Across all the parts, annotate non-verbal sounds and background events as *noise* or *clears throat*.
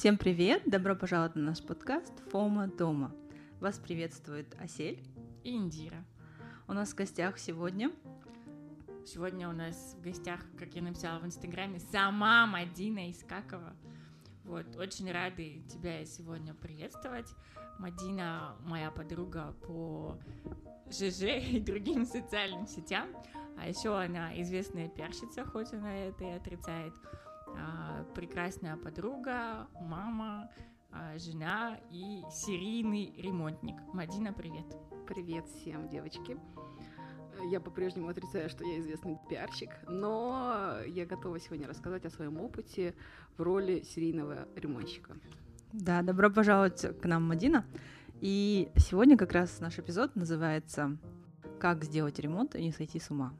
Всем привет! Добро пожаловать на наш подкаст «Фома дома». Вас приветствует Асель и Индира. У нас в гостях сегодня... Сегодня у нас в гостях, как я написала в Инстаграме, сама Мадина Искакова. Вот, очень рады тебя сегодня приветствовать. Мадина моя подруга по ЖЖ и другим социальным сетям. А еще она известная пиарщица, хоть она это и отрицает. А, прекрасная подруга, мама, а, жена и серийный ремонтник. Мадина, привет. Привет всем, девочки. Я по-прежнему отрицаю, что я известный пиарщик, но я готова сегодня рассказать о своем опыте в роли серийного ремонтщика. Да, добро пожаловать к нам, Мадина. И сегодня как раз наш эпизод называется «Как сделать ремонт и не сойти с ума».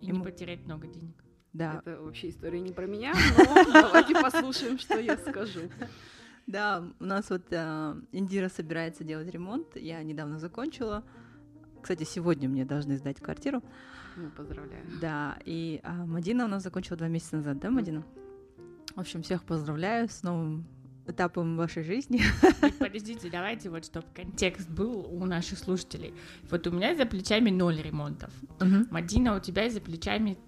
И, и не мы... потерять много денег. Да. Это вообще история не про меня, но давайте послушаем, что я скажу. Да, у нас вот э, Индира собирается делать ремонт. Я недавно закончила. Кстати, сегодня мне должны сдать квартиру. Ну, поздравляю. Да, и а, Мадина у нас закончила два месяца назад, да, Мадина? В общем, всех поздравляю с новым этапом вашей жизни. Подождите, давайте вот, чтобы контекст был у наших слушателей. Вот у меня за плечами ноль ремонтов. Угу. Мадина, у тебя за плечами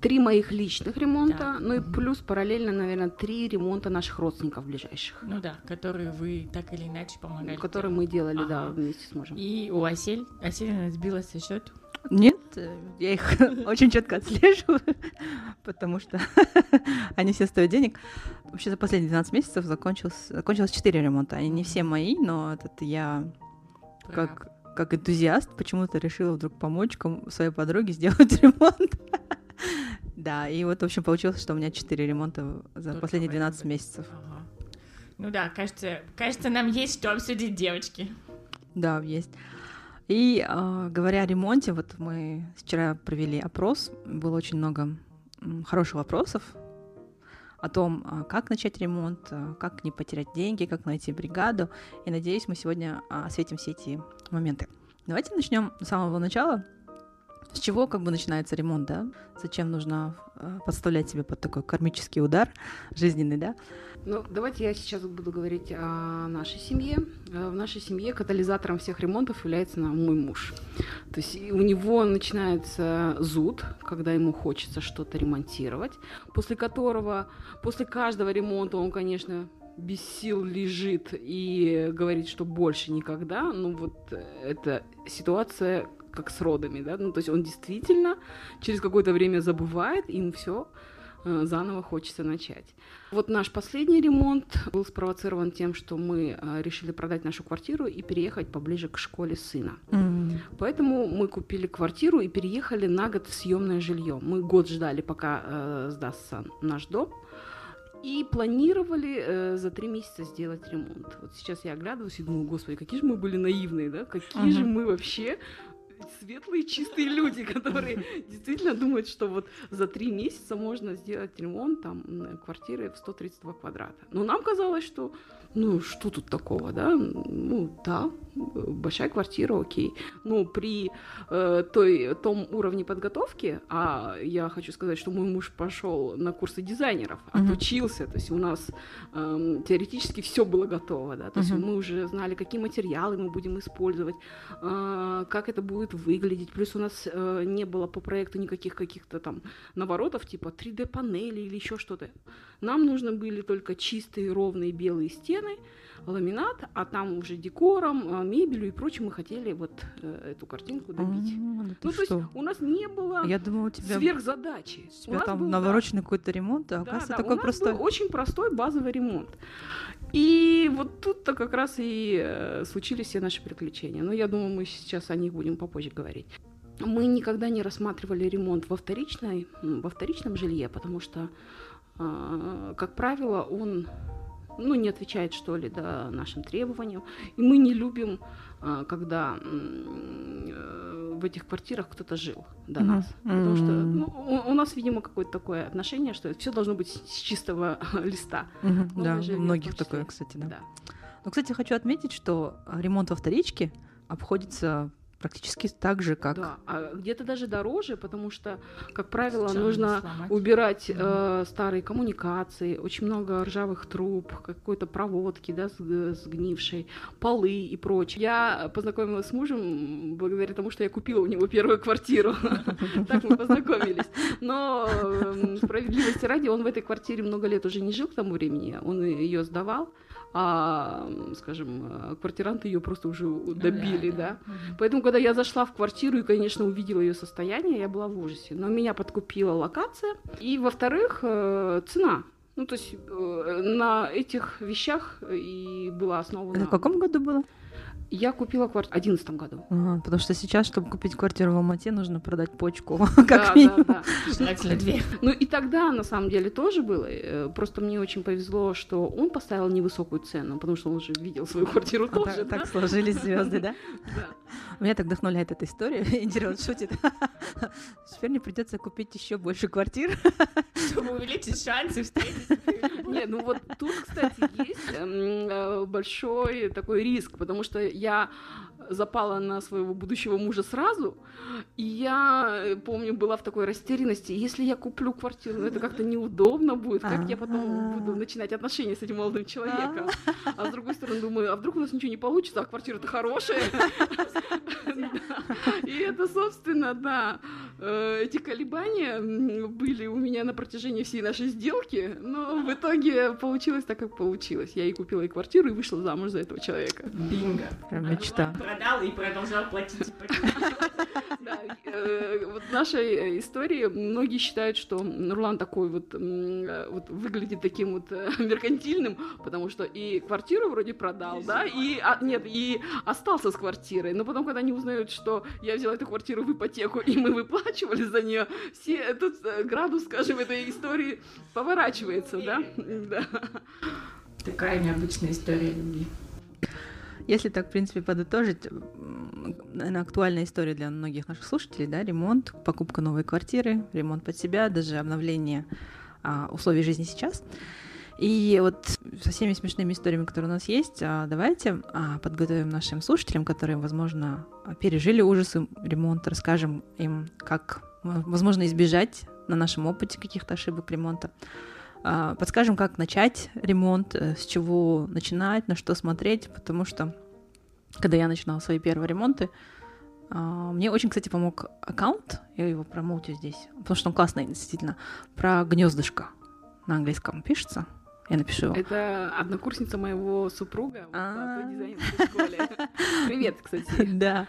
три моих личных ремонта, да. ну и плюс параллельно, наверное, три ремонта наших родственников ближайших. Ну да, которые вы так или иначе помогали. Которые делать. мы делали, ага. да, вместе с мужем. И у Асель, Асель она сбилась со счету. Нет, я их *laughs* очень четко отслеживаю, потому что *laughs* они все стоят денег. Вообще за последние 12 месяцев закончилось, закончилось 4 ремонта. Они не все мои, но этот я как, как энтузиаст почему-то решила вдруг помочь своей подруге сделать *laughs* ремонт. Да, и вот, в общем, получилось, что у меня 4 ремонта за Только последние 12 месяцев. Ага. Ну да, кажется, кажется, нам есть что обсудить, девочки. Да, есть. И э, говоря о ремонте, вот мы вчера провели опрос, было очень много хороших вопросов о том, а, как начать ремонт, а, как не потерять деньги, как найти бригаду. И надеюсь, мы сегодня осветим все эти моменты. Давайте начнем с самого начала. С чего как бы начинается ремонт, да? Зачем нужно э, подставлять себя под такой кармический удар жизненный, да? Ну, давайте я сейчас буду говорить о нашей семье. Э, в нашей семье катализатором всех ремонтов является мой муж. То есть у него начинается зуд, когда ему хочется что-то ремонтировать, после которого, после каждого ремонта он, конечно, без сил лежит и говорит, что больше никогда. Ну вот э, эта ситуация как с родами, да, ну, то есть он действительно через какое-то время забывает, и ему все э, заново хочется начать. Вот наш последний ремонт был спровоцирован тем, что мы э, решили продать нашу квартиру и переехать поближе к школе сына. Mm-hmm. Поэтому мы купили квартиру и переехали на год в съемное жилье. Мы год ждали, пока э, сдастся наш дом. И планировали э, за три месяца сделать ремонт. Вот сейчас я оглядываюсь и думаю, господи, какие же мы были наивные, да? Какие uh-huh. же мы вообще светлые, чистые люди, которые действительно думают, что вот за три месяца можно сделать ремонт там квартиры в 132 квадрата. Но нам казалось, что ну, что тут такого, да? Ну, да, большая квартира, окей. Но при э, той, том уровне подготовки, а я хочу сказать, что мой муж пошел на курсы дизайнеров, mm-hmm. отучился, то есть у нас э, теоретически все было готово, да, то mm-hmm. есть мы уже знали, какие материалы мы будем использовать, э, как это будет выглядеть, плюс у нас э, не было по проекту никаких каких-то там наворотов, типа 3D-панели или еще что-то. Нам нужны были только чистые ровные белые стены, ламинат, а там уже декором, а, мебелью и прочим мы хотели вот э, эту картинку добить. А, ну, то что? есть у нас не было Я думала, у тебя сверхзадачи. У тебя там был, навороченный да, какой-то ремонт, а да, оказывается да, такой у нас простой. Был очень простой базовый ремонт. И вот тут-то как раз и э, случились все наши приключения. Но я думаю, мы сейчас о них будем попозже говорить. Мы никогда не рассматривали ремонт во, вторичной, во вторичном жилье, потому что, э, как правило, он ну, не отвечает, что ли, да, нашим требованиям. И мы не любим, а, когда э, в этих квартирах кто-то жил до mm-hmm. нас. Потому что ну, у, нас, видимо, какое-то такое отношение, что все должно быть с чистого *laughs* листа. Mm-hmm. Да, у многих такое, кстати, да. да. Но, кстати, хочу отметить, что ремонт во вторичке обходится практически так же, как... Да, а где-то даже дороже, потому что, как правило, Сначала нужно сломать. убирать э, старые коммуникации, очень много ржавых труб, какой-то проводки, да, сг- сгнившей, полы и прочее. Я познакомилась с мужем благодаря тому, что я купила у него первую квартиру. *laughs* Так мы познакомились. Но эм, справедливости ради, он в этой квартире много лет уже не жил к тому времени, он ее сдавал, а, скажем, э, квартиранты ее просто уже добили, да. Мгм. Поэтому, когда я зашла в квартиру и, конечно, увидела ее состояние, я была в ужасе. Но меня подкупила локация. И, во-вторых, э, цена. Ну, то есть э, на этих вещах и была основана... Это в каком году было? Я купила квартиру в 2011 году. Ага, потому что сейчас, чтобы купить квартиру в Алмате, нужно продать почку, *laughs* Да, как да, минимум. да. Желательно две. Ну и тогда, на самом деле, тоже было. э, Просто мне очень повезло, что он поставил невысокую цену, потому что он уже видел свою квартиру А тоже. так, да? так сложились звезды, да? *laughs* Да. *laughs* Меня так вдохновляет эта история. Интересно, шутит. Теперь мне придется купить еще больше квартир. Чтобы увеличить шансы встретиться. Не, ну вот тут, кстати, есть эм, э, большой такой риск, потому что я запала на своего будущего мужа сразу, и я, э, помню, была в такой растерянности. Если я куплю квартиру, ну это как-то неудобно будет, как я потом буду начинать отношения с этим молодым человеком? А с другой стороны, думаю, а вдруг у нас ничего не получится, а квартира-то хорошая. И это, собственно, да, э, эти колебания были у меня на протяжении всей нашей сделки, но в итоге получилось так, как получилось. Я и купила и квартиру, и вышла замуж за этого человека. Бинго. Прям А мечта. Продал и продолжал платить. *laughs* Да, э, вот в нашей э, истории многие считают, что Нурлан такой вот, э, вот выглядит таким вот *laughs* меркантильным, потому что и квартиру вроде продал, да, и а, нет, и остался с квартирой. Но потом, когда они узнают, что я взяла эту квартиру в ипотеку, *laughs* и мы выплачивали за нее, все этот градус, скажем, этой истории поворачивается, да? Да. Такая необычная история любви. Если так, в принципе, подытожить, наверное, актуальная история для многих наших слушателей, да, ремонт, покупка новой квартиры, ремонт под себя, даже обновление а, условий жизни сейчас. И вот со всеми смешными историями, которые у нас есть, а, давайте а, подготовим нашим слушателям, которые, возможно, пережили ужасы ремонта, расскажем им, как, возможно, избежать на нашем опыте каких-то ошибок ремонта. А, Подскажем, как начать ремонт, э, с чего начинать, на что смотреть, потому что когда я начинала свои первые ремонты, а, мне очень, кстати, помог аккаунт, я его промоутю здесь, потому что он классный, действительно, про гнездышко на английском пишется. Я напишу. Это однокурсница моего супруга А. дизайнерской школе. *laughs* Привет, кстати. Да.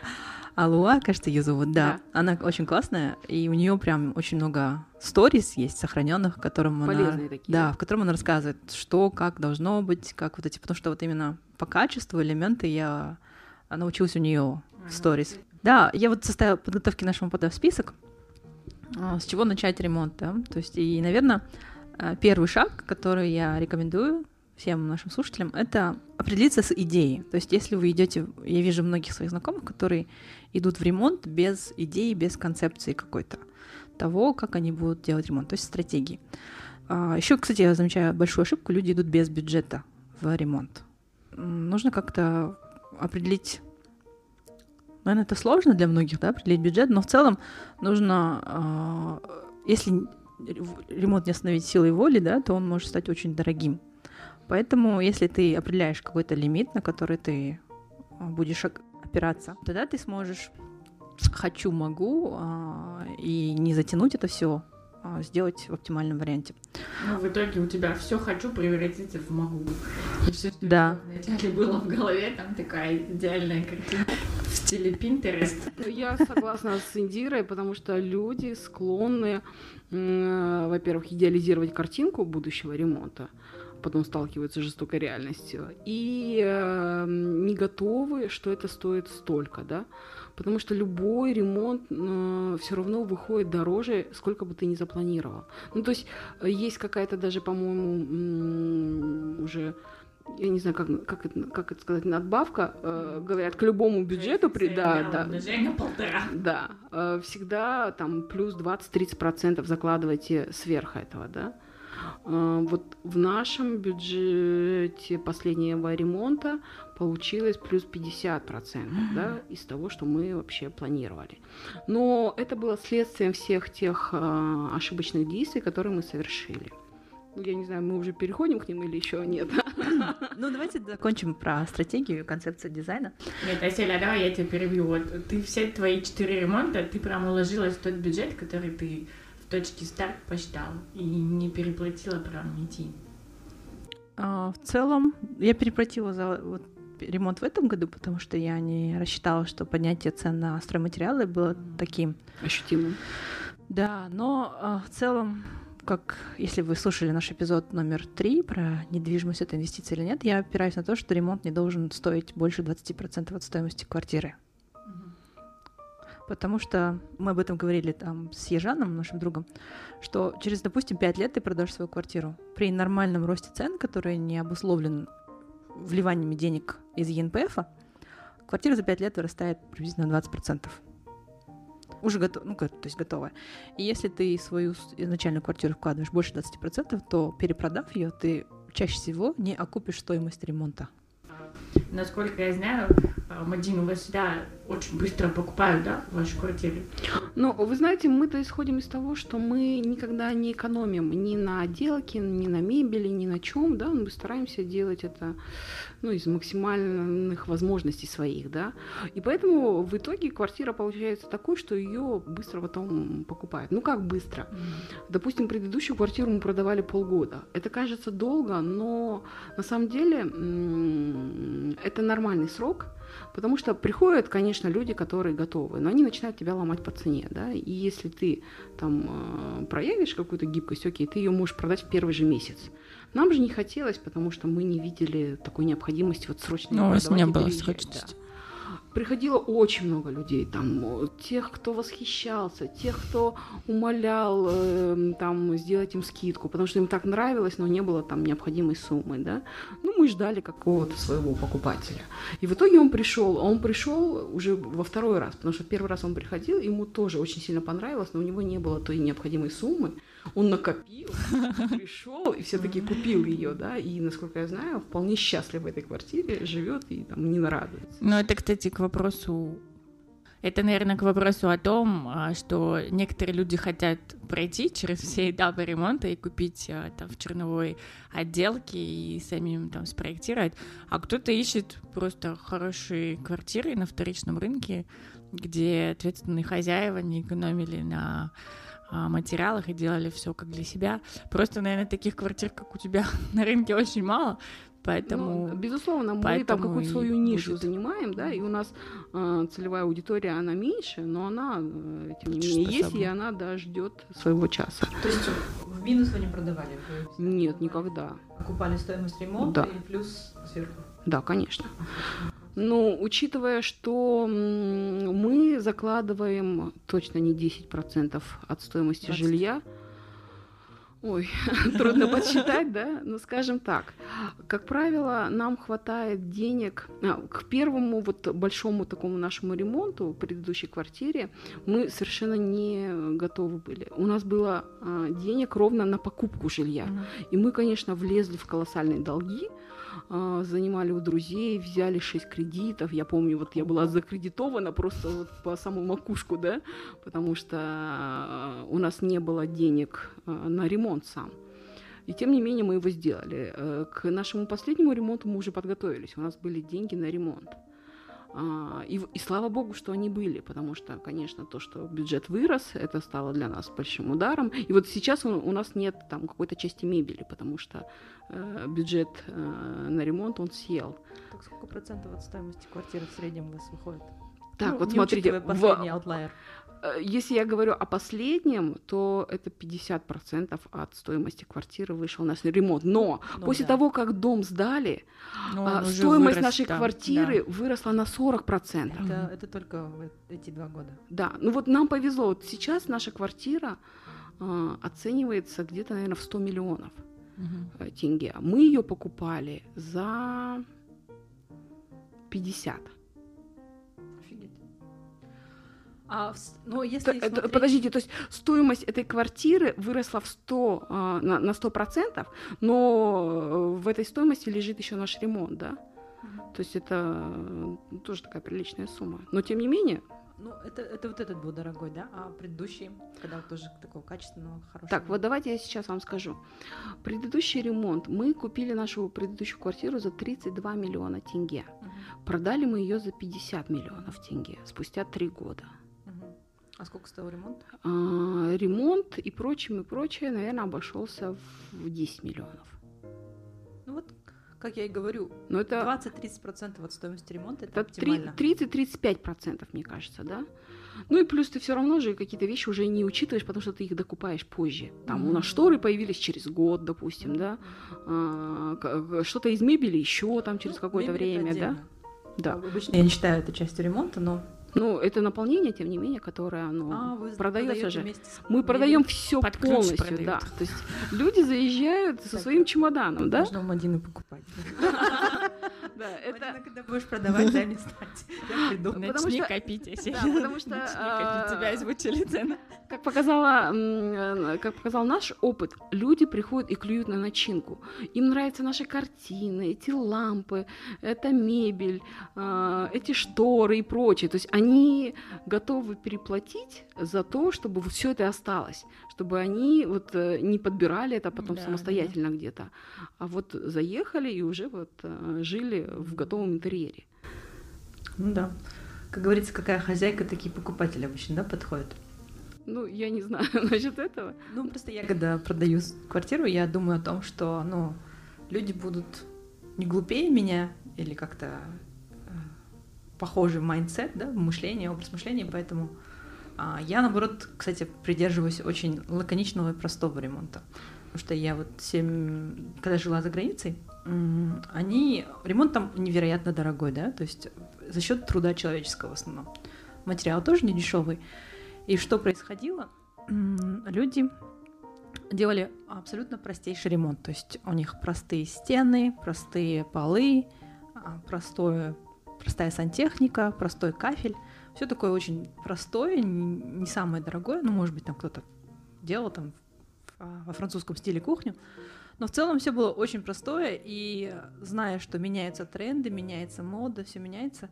Алуа, кажется, ее зовут, да. Да. Она очень классная, и у нее прям очень много сториз есть сохраненных, в котором она, Полезные такие. да, в котором она рассказывает, что, как должно быть, как вот эти, потому что вот именно по качеству элементы я научилась у нее в сторис. Да, я вот составила подготовки нашему пода в список, а, с чего начать ремонт, да, то есть и, наверное, первый шаг, который я рекомендую всем нашим слушателям, это определиться с идеей. То есть если вы идете, я вижу многих своих знакомых, которые идут в ремонт без идеи, без концепции какой-то того, как они будут делать ремонт, то есть стратегии. Еще, кстати, я замечаю большую ошибку, люди идут без бюджета в ремонт. Нужно как-то определить Наверное, это сложно для многих, да, определить бюджет, но в целом нужно, а, если ремонт не остановить силой воли, да, то он может стать очень дорогим. Поэтому, если ты определяешь какой-то лимит, на который ты а, будешь опираться, тогда ты сможешь хочу, могу а, и не затянуть это все, сделать в оптимальном варианте. Ну, в итоге у тебя все хочу превратиться в могу. И все, что Да. вначале было в голове, там такая идеальная картина в Pinterest. Ну, Я согласна с Индирой, потому что люди склонны, во-первых, идеализировать картинку будущего ремонта, потом сталкиваются с жестокой реальностью, и э, не готовы, что это стоит столько, да, потому что любой ремонт все равно выходит дороже, сколько бы ты ни запланировал. Ну, то есть э, есть какая-то даже, по-моему, уже я не знаю, как, как, это, как это сказать, надбавка, э, говорят, к любому бюджету, при, да, да, полтора. да, э, всегда там плюс 20-30% закладывайте сверх этого, да. А, вот в нашем бюджете последнего ремонта получилось плюс 50% mm-hmm. да, из того, что мы вообще планировали. Но это было следствием всех тех э, ошибочных действий, которые мы совершили. Ну, я не знаю, мы уже переходим к ним или еще нет. *laughs* Ну, давайте закончим про стратегию и концепцию дизайна. Нет, Аселя, давай я тебя перебью. Вот ты все твои четыре ремонта, ты прям уложилась в тот бюджет, который ты в точке старт посчитал и не переплатила прям идти. А, в целом, я переплатила за вот, ремонт в этом году, потому что я не рассчитала, что поднятие цен на стройматериалы было таким ощутимым. Да, но а, в целом как если вы слушали наш эпизод номер три про недвижимость, это инвестиция или нет, я опираюсь на то, что ремонт не должен стоить больше 20% от стоимости квартиры. Потому что мы об этом говорили там с Ежаном, нашим другом, что через, допустим, 5 лет ты продашь свою квартиру. При нормальном росте цен, который не обусловлен вливаниями денег из ЕНПФ, квартира за 5 лет вырастает приблизительно на 20% уже готов, ну, то есть готовая. И если ты свою изначальную квартиру вкладываешь больше 20%, то перепродав ее, ты чаще всего не окупишь стоимость ремонта. Насколько я знаю, а, Мадин, у вас всегда очень быстро покупают, да, ваши квартиры? Ну, вы знаете, мы-то исходим из того, что мы никогда не экономим ни на отделке, ни на мебели, ни на чем, да, мы стараемся делать это ну, из максимальных возможностей своих, да. И поэтому в итоге квартира получается такой, что ее быстро потом покупают. Ну как быстро? Mm-hmm. Допустим, предыдущую квартиру мы продавали полгода. Это кажется долго, но на самом деле это нормальный срок, Потому что приходят, конечно, люди, которые готовы, но они начинают тебя ломать по цене, да, и если ты там э, проявишь какую-то гибкость, окей, ты ее можешь продать в первый же месяц. Нам же не хотелось, потому что мы не видели такой необходимости вот срочно. Ну, у вас не было срочности. Да приходило очень много людей, там, тех, кто восхищался, тех, кто умолял э, там, сделать им скидку, потому что им так нравилось, но не было там необходимой суммы, да. Ну, мы ждали какого-то своего покупателя. И в итоге он пришел, он пришел уже во второй раз, потому что первый раз он приходил, ему тоже очень сильно понравилось, но у него не было той необходимой суммы, он накопил, пришел и все-таки купил ее, да, и, насколько я знаю, вполне счастлив в этой квартире, живет и там не нарадуется. Ну, это, кстати, к вопросу это, наверное, к вопросу о том, а, что некоторые люди хотят пройти через все этапы ремонта и купить а, там в черновой отделке и самим там спроектировать, а кто-то ищет просто хорошие квартиры на вторичном рынке, где ответственные хозяева не экономили на материалах и делали все как для себя. Просто, наверное, таких квартир, как у тебя *laughs* на рынке, очень мало. Поэтому, ну, безусловно, мы поэтому там какую-то свою нишу будет. занимаем, да, и у нас э, целевая аудитория, она меньше, но она, э, тем не менее, есть, и она, да, ждет своего часа. То есть в минус вы не продавали? Вы Нет, никогда. Покупали стоимость ремонта да. и плюс сверху? Да, конечно. Ну, учитывая, что мы закладываем точно не 10% от стоимости 20. жилья, Ой, *laughs* трудно подсчитать, да? Но скажем так, как правило, нам хватает денег а, к первому вот большому такому нашему ремонту в предыдущей квартире мы совершенно не готовы были. У нас было а, денег ровно на покупку жилья, mm-hmm. и мы, конечно, влезли в колоссальные долги. А, занимали у друзей, взяли 6 кредитов. Я помню, вот я была закредитована просто вот по самую макушку, да, потому что а, у нас не было денег а, на ремонт сам. И тем не менее мы его сделали. Э, к нашему последнему ремонту мы уже подготовились. У нас были деньги на ремонт. А, и, и слава богу, что они были, потому что, конечно, то, что бюджет вырос, это стало для нас большим ударом. И вот сейчас у, у нас нет там какой-то части мебели, потому что э, бюджет э, на ремонт он съел. Так сколько процентов от стоимости квартиры в среднем у вас выходит? Так, ну, вот смотрите, в... Э, если я говорю о последнем, то это 50% от стоимости квартиры вышел наш ремонт. Но ну, после да. того, как дом сдали, ну, а, стоимость вырос, нашей да, квартиры да. выросла на 40%. Это, это только эти два года. Да, ну вот нам повезло. Вот сейчас наша квартира а, оценивается где-то, наверное, в 100 миллионов угу. тенге. Мы ее покупали за 50. А, с- ну, если То- это- смотреть- Подождите, то есть стоимость этой квартиры выросла в 100, а, на, на 100%, но э, в этой стоимости лежит еще наш ремонт, да? Мгм. То есть это э, тоже такая приличная сумма. Но тем не менее, Ну, это, это вот этот был дорогой, да? А предыдущий, когда вот тоже такого качественного, хорошего. так, вот давайте я сейчас вам скажу. Предыдущий ремонт, мы купили нашу предыдущую квартиру за 32 миллиона тенге. Мгм, Продали мы ее за 50 миллионов тенге спустя три года. А сколько стоил ремонт? А, ремонт и прочим, и прочее, наверное, обошелся в 10 миллионов. Ну вот, как я и говорю, Но это 20-30% от стоимости ремонта это, Это три- оптимально. 30-35%, мне кажется, да? Ну и плюс ты все равно же какие-то вещи уже не учитываешь, потому что ты их докупаешь позже. Там у нас шторы появились через год, допустим, да? А, Что-то из мебели еще там через Ну, какое-то время, да? Да. Обычно я не считаю это частью ремонта, но Ну, это наполнение, тем не менее, которое, оно а, вы продается же. с Мы продаем все полностью, продают. да. То есть люди заезжают со своим чемоданом, да? Можно у Мадины покупать. *laughs* Да, Мадина, когда будешь продавать, дай мне знать. Я приду. потому Начни что- копить, если Да, потому что, Начни а, копить, тебя озвучили цены. Как, показала, э, как показал наш опыт, люди приходят и клюют на начинку. Им нравятся наши картины, эти лампы, эта мебель, э, эти шторы и прочее. То есть они готовы переплатить за то, чтобы все это осталось, чтобы они вот э, не подбирали это потом Да, самостоятельно где-то, а вот заехали и уже вот э, жили в готовом интерьере. Ну да. Как говорится, какая хозяйка, такие покупатели обычно, да, подходят. Ну, я не знаю *laughs* насчет этого. Ну, просто я, когда продаю квартиру, я думаю о том, что, ну, люди будут не глупее меня или как-то э, похожий mindset, да, мышление, образ мышления, поэтому я, наоборот, кстати, придерживаюсь очень лаконичного и простого ремонта. Потому что я вот семь, когда жила за границей, они, ремонт там невероятно дорогой, да, то есть за счет труда человеческого в основном. Материал тоже не дешевый. И что происходило? Люди делали абсолютно простейший ремонт. То есть у них простые стены, простые полы, а, простое, простая сантехника, простой кафель. Все такое очень простое, не самое дорогое. Ну, может быть, там кто-то делал там в- во французском стиле кухню. Но в целом все было очень простое, и зная, что меняются тренды, меняется мода, все меняется,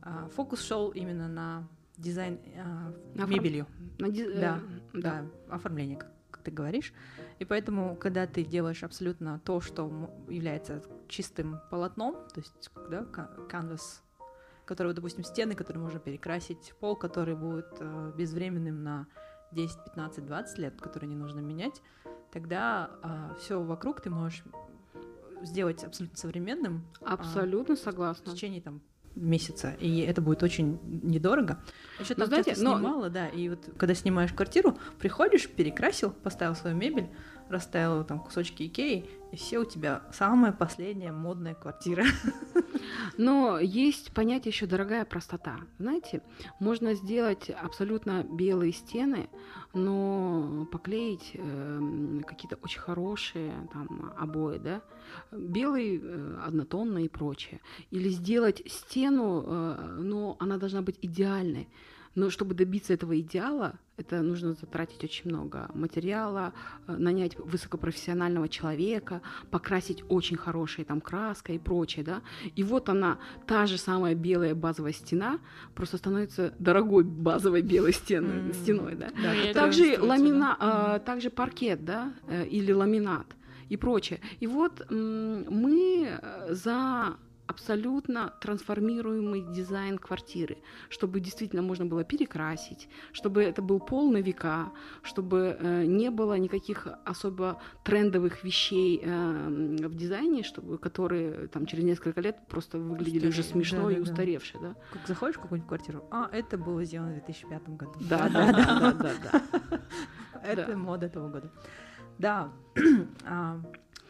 а, фокус шел именно на дизайн а, На мебелью. На ди- э, Да, да, оформление, как, как ты говоришь. И поэтому, когда ты делаешь абсолютно то, что является чистым полотном, то есть, да, canvas, который, вот, допустим, стены, которые можно перекрасить, пол, который будет э, безвременным на 10, 15, 20 лет, который не нужно менять, тогда все вокруг ты можешь сделать абсолютно современным Абсолютно в согласна. течение там месяца, и это будет очень недорого. Еще Ну, там знаете, но- снимала, да, и вот когда снимаешь квартиру, приходишь, перекрасил, поставил свою мебель, расставил там кусочки Икеи, и все у тебя самая последняя модная квартира. *laughs* Но есть понятие еще дорогая простота. Знаете, можно сделать абсолютно белые стены, но поклеить эм, какие-то очень хорошие там обои, да, белый, э, однотонный и прочее. Или сделать стену, э, но она должна быть идеальной. Но чтобы добиться этого идеала, это нужно затратить очень много материала, э, нанять высокопрофессионального человека, покрасить очень хорошей там краской и прочее, да. И вот она, та же самая белая базовая стена, просто становится дорогой базовой белой стеной, М. стеной, да. Да, Также ламина, да. а, также паркет, да, э, или ламинат и прочее. И вот мы э, за абсолютно трансформируемый дизайн квартиры, чтобы действительно можно было перекрасить, чтобы это был пол на века, чтобы э, не было никаких особо трендовых вещей э, в дизайне, чтобы которые там через несколько лет просто выглядели уже Устарели. смешно и Да-да-да. устаревшие, да? Как заходишь в какую-нибудь квартиру, а, это было сделано в 2005 году. Да, да, да, да, да, да. *laughs* Это Да. мода этого года. Да. *clears throat*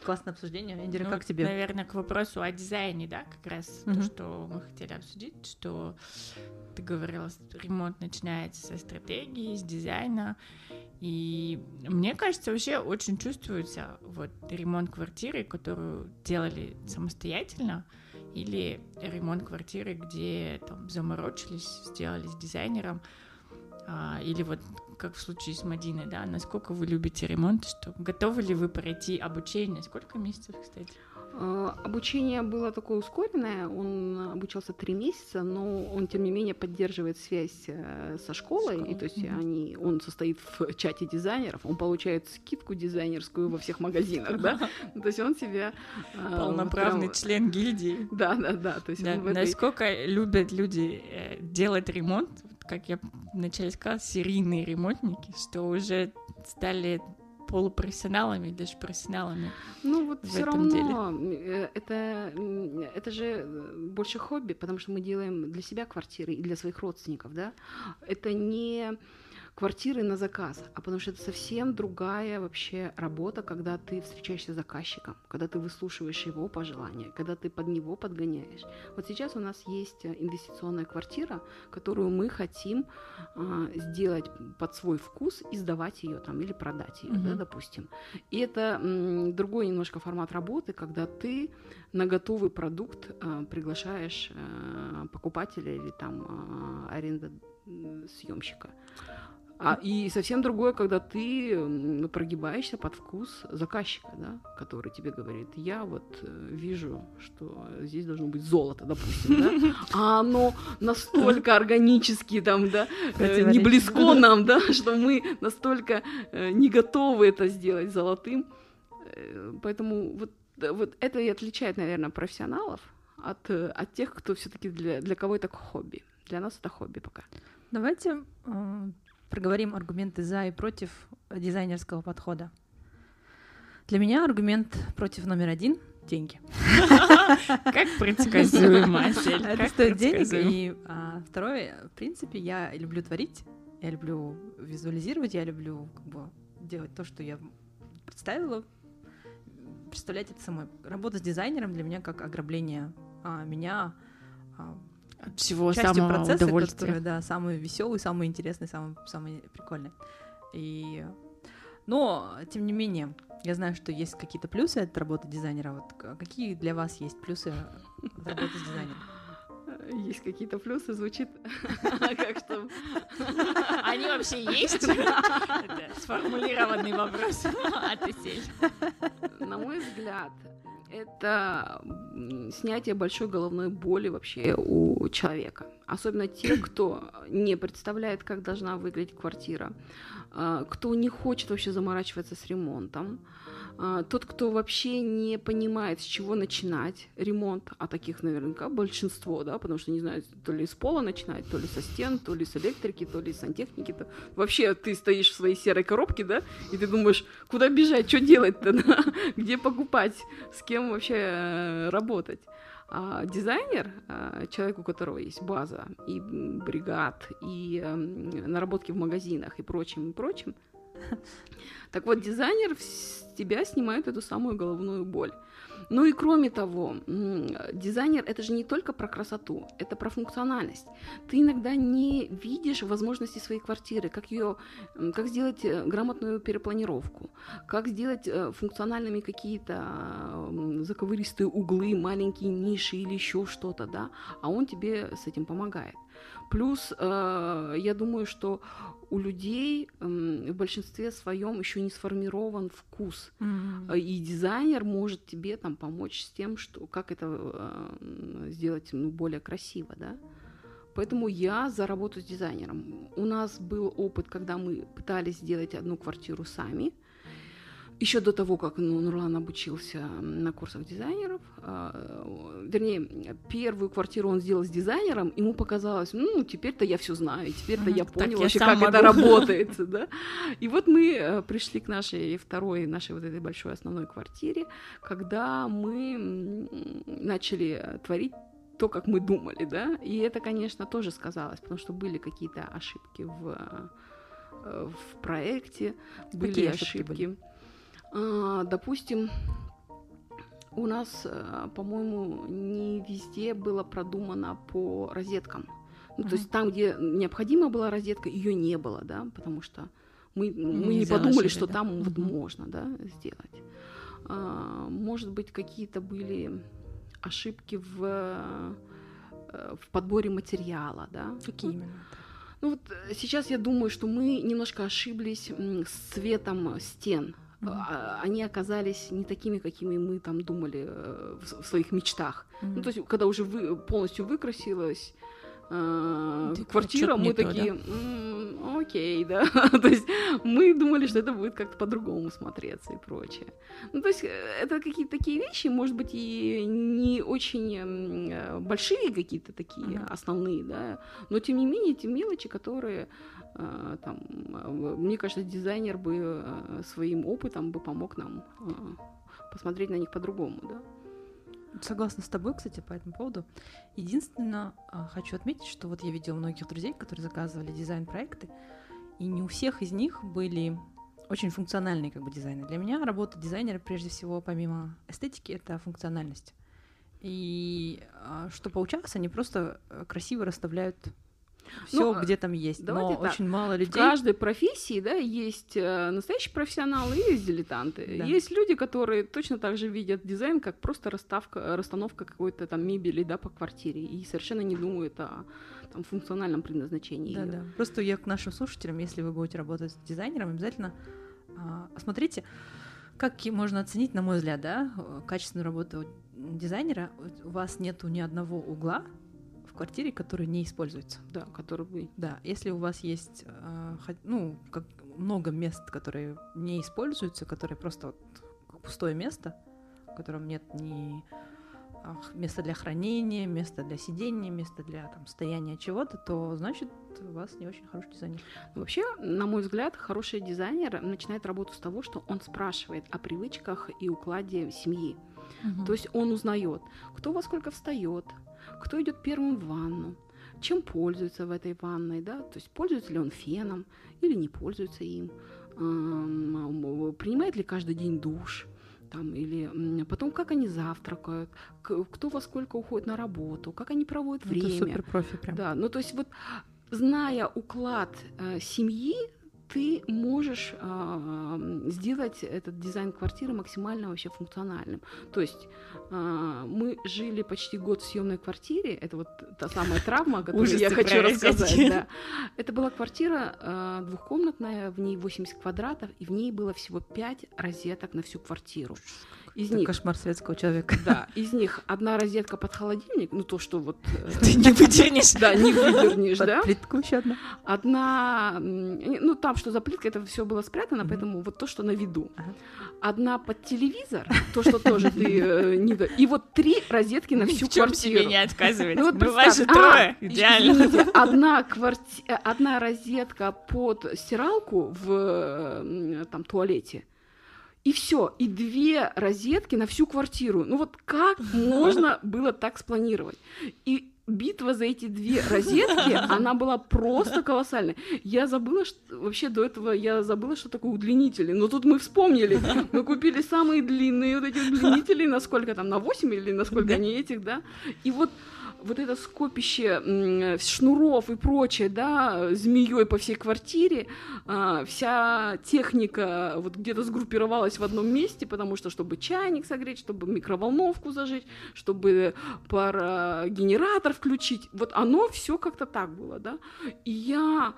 Классное обсуждение. Индира, Ну, как тебе? Наверное, к вопросу о дизайне, да, как раз Мгм. то, что мы хотели обсудить, что ты говорила, ремонт начинается со стратегии, с дизайна. И мне кажется, вообще очень чувствуется вот ремонт квартиры, которую делали самостоятельно, или ремонт квартиры, где там заморочились, сделали с дизайнером. А, или вот как в случае с Мадиной, да, насколько вы любите ремонт, что готовы ли вы пройти обучение? Сколько месяцев, кстати? Э, обучение было такое ускоренное, он обучался три месяца, но он, тем не менее, поддерживает связь э, со школой, Школа. и то есть mm-hmm. они, он состоит в чате дизайнеров, он получает скидку дизайнерскую во всех магазинах, да, *laughs* то есть он себя... Э, Полноправный член гильдии. Да, да, да. Насколько любят люди делать ремонт, как я вначале сказала, серийные ремонтники, что уже стали полупрофессионалами, даже профессионалами. Ну вот все равно деле. Э, это, это же э, больше хобби, потому что мы делаем для себя квартиры и для своих родственников, да. Это не квартиры на заказ, а потому что это совсем другая вообще работа, когда ты встречаешься с заказчиком, когда ты выслушиваешь его пожелания, когда ты под него подгоняешь. Вот сейчас у нас есть э, инвестиционная квартира, которую мы хотим э, сделать под свой вкус и сдавать ее там или продать ее, mm-hmm. да, допустим. И это м, другой немножко формат работы, когда ты на готовый продукт э, приглашаешь э, покупателя или там э, аренда съемщика. А, и совсем другое, когда ты прогибаешься под вкус заказчика, да, который тебе говорит, я вот э, вижу, что здесь должно быть золото, допустим, да, а оно настолько органически там, да, э, не близко нам, да, что мы настолько э, не готовы это сделать золотым. Поэтому вот, вот это и отличает, наверное, профессионалов от, от тех, кто все-таки для, для кого это хобби. Для нас это хобби пока. Давайте проговорим аргументы за и против дизайнерского подхода. Для меня аргумент против номер один — деньги. Как предсказуемо, Это стоит денег. И а, второе, в принципе, я люблю творить, я люблю визуализировать, я люблю как бы, делать то, что я представила, представлять это самой. Работа с дизайнером для меня как ограбление а, меня а, от всего самого процесса, удовольствия. который, да, самый веселый, самый интересный, самый, самый прикольный. И... Но, тем не менее, я знаю, что есть какие-то плюсы от работы дизайнера. Вот какие для вас есть плюсы от работы с дизайнером? Есть какие-то плюсы, звучит *laughs* как что... *laughs* Они вообще есть? *laughs* Сформулированный вопрос от Исель. На мой взгляд, это снятие большой головной боли вообще у человека. Особенно те, кто не представляет, как должна выглядеть квартира, а, кто не хочет вообще заморачиваться с ремонтом, тот, кто вообще не понимает, с чего начинать ремонт, а таких наверняка большинство, да, потому что не знаю, то ли с пола начинать, то ли со стен, то ли с электрики, то ли с сантехники, то вообще ты стоишь в своей серой коробке, да, и ты думаешь, куда бежать, что делать-то, *laughs* да? где покупать, с кем вообще э, работать. А дизайнер, а, человек, у которого есть база и бригад, и эм, наработки в магазинах и прочим, и прочим, так вот, дизайнер с тебя снимает эту самую головную боль. Ну и кроме того, дизайнер это же не только про красоту, это про функциональность. Ты иногда не видишь возможности своей квартиры, как ее, как сделать э, грамотную перепланировку, как сделать э, функциональными какие-то заковыристые углы, маленькие ниши или еще что-то, да, а он тебе с этим помогает. Плюс, э, я думаю, что у людей в большинстве своем еще не сформирован вкус. Mm-hmm. И дизайнер может тебе там помочь с тем, что как это э, сделать ну, более красиво, да. Поэтому я за работу с дизайнером. У нас был опыт, когда мы пытались сделать одну квартиру сами еще до того, как ну, Нурлан обучился на курсах дизайнеров, э, вернее, первую квартиру он сделал с дизайнером, ему показалось, ну, теперь-то я все знаю, теперь-то я понял так вообще, я как могу. это работает, *laughs* да. И вот мы э, пришли к нашей второй, нашей вот этой большой основной квартире, когда мы начали творить то, как мы думали, да, и это, конечно, тоже сказалось, потому что были какие-то ошибки в, э, в проекте, были Какие ошибки. Были? А, допустим, у нас, э, по-моему, не везде было продумано по розеткам. Ну, mm-hmm. то есть там, где необходима была розетка, ее не было, да, потому что мы, мы не, не подумали, что да? там mm-hmm. вот можно, да, сделать. А, может быть, какие-то были ошибки в, э, в подборе материала, да. Какие именно? Ну вот э, сейчас я думаю, что мы немножко ошиблись с цветом стен. Mm-hmm. Они оказались не такими, какими мы там думали э, в своих мечтах. Mm-hmm. Ну, то есть, когда уже вы, полностью выкрасилась э, квартира, мы такие, то, да? окей, да. *laughs* то есть мы думали, что это будет как-то по-другому смотреться и прочее. Ну, то есть э, это какие-то такие вещи, может быть, и не очень э, большие какие-то такие mm-hmm. основные, да, но тем не менее, эти мелочи, которые там, мне кажется, дизайнер бы своим опытом бы помог нам посмотреть на них по-другому, да. Согласна с тобой, кстати, по этому поводу. Единственное, а, хочу отметить, что вот я видела многих друзей, которые заказывали дизайн-проекты, и не у всех из них были очень функциональные как бы дизайны. Для меня работа дизайнера, прежде всего, помимо эстетики, это функциональность. И а, что получалось, они просто э, красиво расставляют все, ну, где там есть. Но так. очень мало людей. В каждой профессии, да, есть э, настоящие профессионалы и есть дилетанты. Да. Есть люди, которые точно так же видят дизайн, как просто расставка, расстановка какой-то там мебели, да, по квартире, и совершенно не думают о там, функциональном предназначении. Да, да. Просто я к нашим слушателям, если вы будете работать с дизайнером, обязательно а, смотрите, как можно оценить, на мой взгляд, да, качественную работу дизайнера. У вас нету ни одного угла, квартире, который не используется. Да, который вы. Да, если у вас есть, э, ну, как много мест, которые не используются, которые просто вот пустое место, в котором нет ни места для хранения, места для сидения, места для там, стояния чего-то, то значит у вас не очень хороший дизайнер. Вообще, на мой взгляд, хороший дизайнер начинает работу с того, что он спрашивает о привычках и укладе семьи. Угу. То есть он узнает, кто во сколько встает, кто идет первым в ванну, чем пользуется в этой ванной, да, то есть пользуется ли он феном или не пользуется им, принимает ли каждый день душ, там, или потом как они завтракают, кто во сколько уходит на работу, как они проводят время. Это супер профи прям. Да, ну то есть вот зная уклад э, семьи, ты можешь э, сделать этот дизайн квартиры максимально вообще функциональным. То есть э, мы жили почти год в съемной квартире. Это вот та самая травма, которую я хочу рассказать. Да. Это была квартира э, двухкомнатная, в ней 80 квадратов, и в ней было всего 5 розеток на всю квартиру. Из Это них кошмар советского человека. Да, из них одна розетка под холодильник, ну то, что вот... Э, *laughs* Ты не выдернешь. *laughs* Да, не выдернешь, да. плитку еще одна. Одна, ну там, что за плитка, это все было спрятано, поэтому вот то, что на виду. Одна под телевизор, то, что тоже ты э, не... И вот три розетки на всю квартиру. себе не отказывать. Ну вот Бывает же трое, *laughs* а, идеально. Одна, розетка под стиралку в там туалете, и все, и две розетки на всю квартиру. Ну вот как можно *laughs* было так спланировать? И битва за эти две розетки, она была просто колоссальной. Я забыла, что вообще до этого я забыла, что такое удлинители. Но тут мы вспомнили. Мы купили самые длинные вот эти удлинители, насколько там, на 8 или насколько они этих, да. И вот вот это скопище шнуров и прочее, да, змеей по всей квартире, а, вся техника вот где-то сгруппировалась в одном месте, потому что чтобы чайник согреть, чтобы микроволновку зажечь, чтобы парогенератор включить, вот оно все как-то так было, да, и я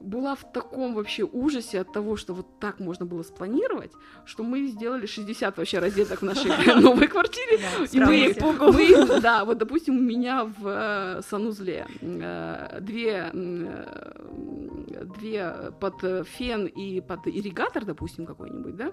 была в таком вообще ужасе от того, что вот так можно было спланировать, что мы сделали 60 вообще розеток в нашей *laughs* новой квартире. И мы, да, вот, допустим, у меня в э, санузле э, две, э, две под фен и под ирригатор, допустим, какой-нибудь, да,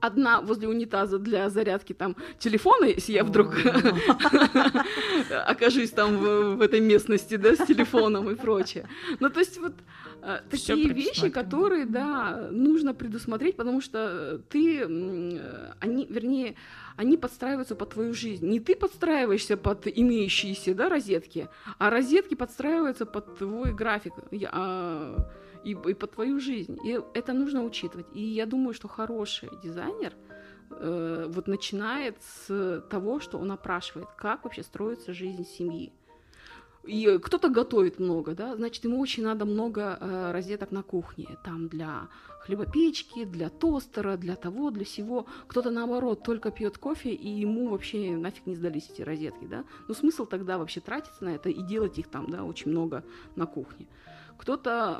одна возле унитаза для зарядки там телефона, если я вдруг *laughs* окажусь там в, этой местности, да, с телефоном и прочее. Ну, то есть вот э, такие вещи, которые, да, нужно предусмотреть, потому что ты, они, вернее, они подстраиваются под твою жизнь. Не ты подстраиваешься под имеющиеся, да, розетки, а розетки подстраиваются под твой график. Я, а, и, и по твою жизнь. И это нужно учитывать. И я думаю, что хороший дизайнер э, вот начинает с того, что он опрашивает, как вообще строится жизнь семьи. И кто-то готовит много, да, значит, ему очень надо много э, розеток на кухне, там для хлебопечки, для тостера, для того, для всего. Кто-то, наоборот, только пьет кофе, и ему вообще нафиг не сдались эти розетки, да. Но смысл тогда вообще тратиться на это и делать их там, да, очень много на кухне. Кто-то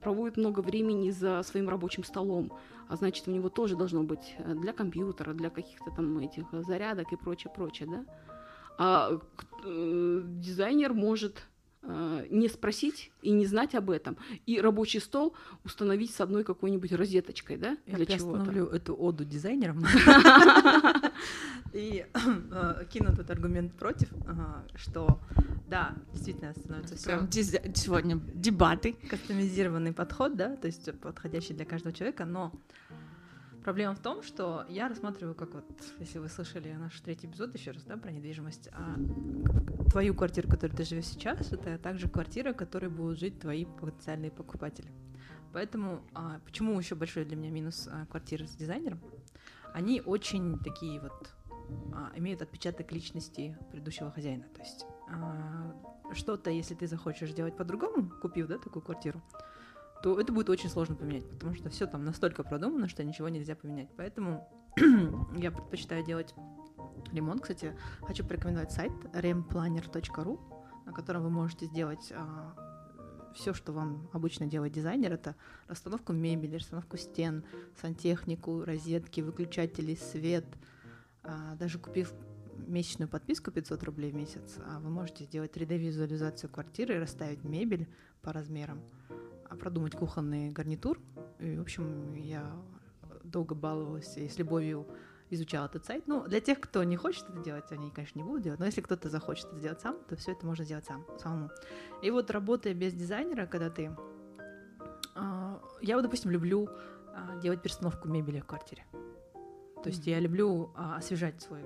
проводит много времени за своим рабочим столом, а значит, у него тоже должно быть э, для компьютера, для каких-то там этих зарядок и прочее, прочее, да. А э, дизайнер может э, не спросить и не знать об этом, и рабочий стол установить с одной какой-нибудь розеточкой, да, Я для чего-то. приостановлю эту оду дизайнерам *laughs* и э, кину этот аргумент против, что да, действительно становится все диз- сегодня дебаты. кастомизированный подход, да, то есть подходящий для каждого человека, но проблема в том, что я рассматриваю, как вот, если вы слышали наш третий эпизод еще раз, да, про недвижимость, а твою квартиру, в которой ты живешь сейчас, это также квартира, в которой будут жить твои потенциальные покупатели. Поэтому а, почему еще большой для меня минус а, квартиры с дизайнером? Они очень такие вот а, имеют отпечаток личности предыдущего хозяина. То есть что-то, если ты захочешь сделать по-другому, купив да, такую квартиру, то это будет очень сложно поменять, потому что все там настолько продумано, что ничего нельзя поменять. Поэтому *clears throat* я предпочитаю делать ремонт. Кстати, хочу порекомендовать сайт remplanner.ru, на котором вы можете сделать все, что вам обычно делает дизайнер, это расстановку мебели, расстановку стен, сантехнику, розетки, выключатели, свет. А, даже купив месячную подписку 500 рублей в месяц, а вы можете сделать 3D-визуализацию квартиры, расставить мебель по размерам, а продумать кухонный гарнитур. И, в общем, я долго баловалась и с любовью изучала этот сайт. Ну, для тех, кто не хочет это делать, они, конечно, не будут делать, но если кто-то захочет это сделать сам, то все это можно сделать сам, самому. И вот работая без дизайнера, когда ты... а, Я вот, допустим, люблю а, делать перестановку мебели в квартире. То есть я люблю освежать свой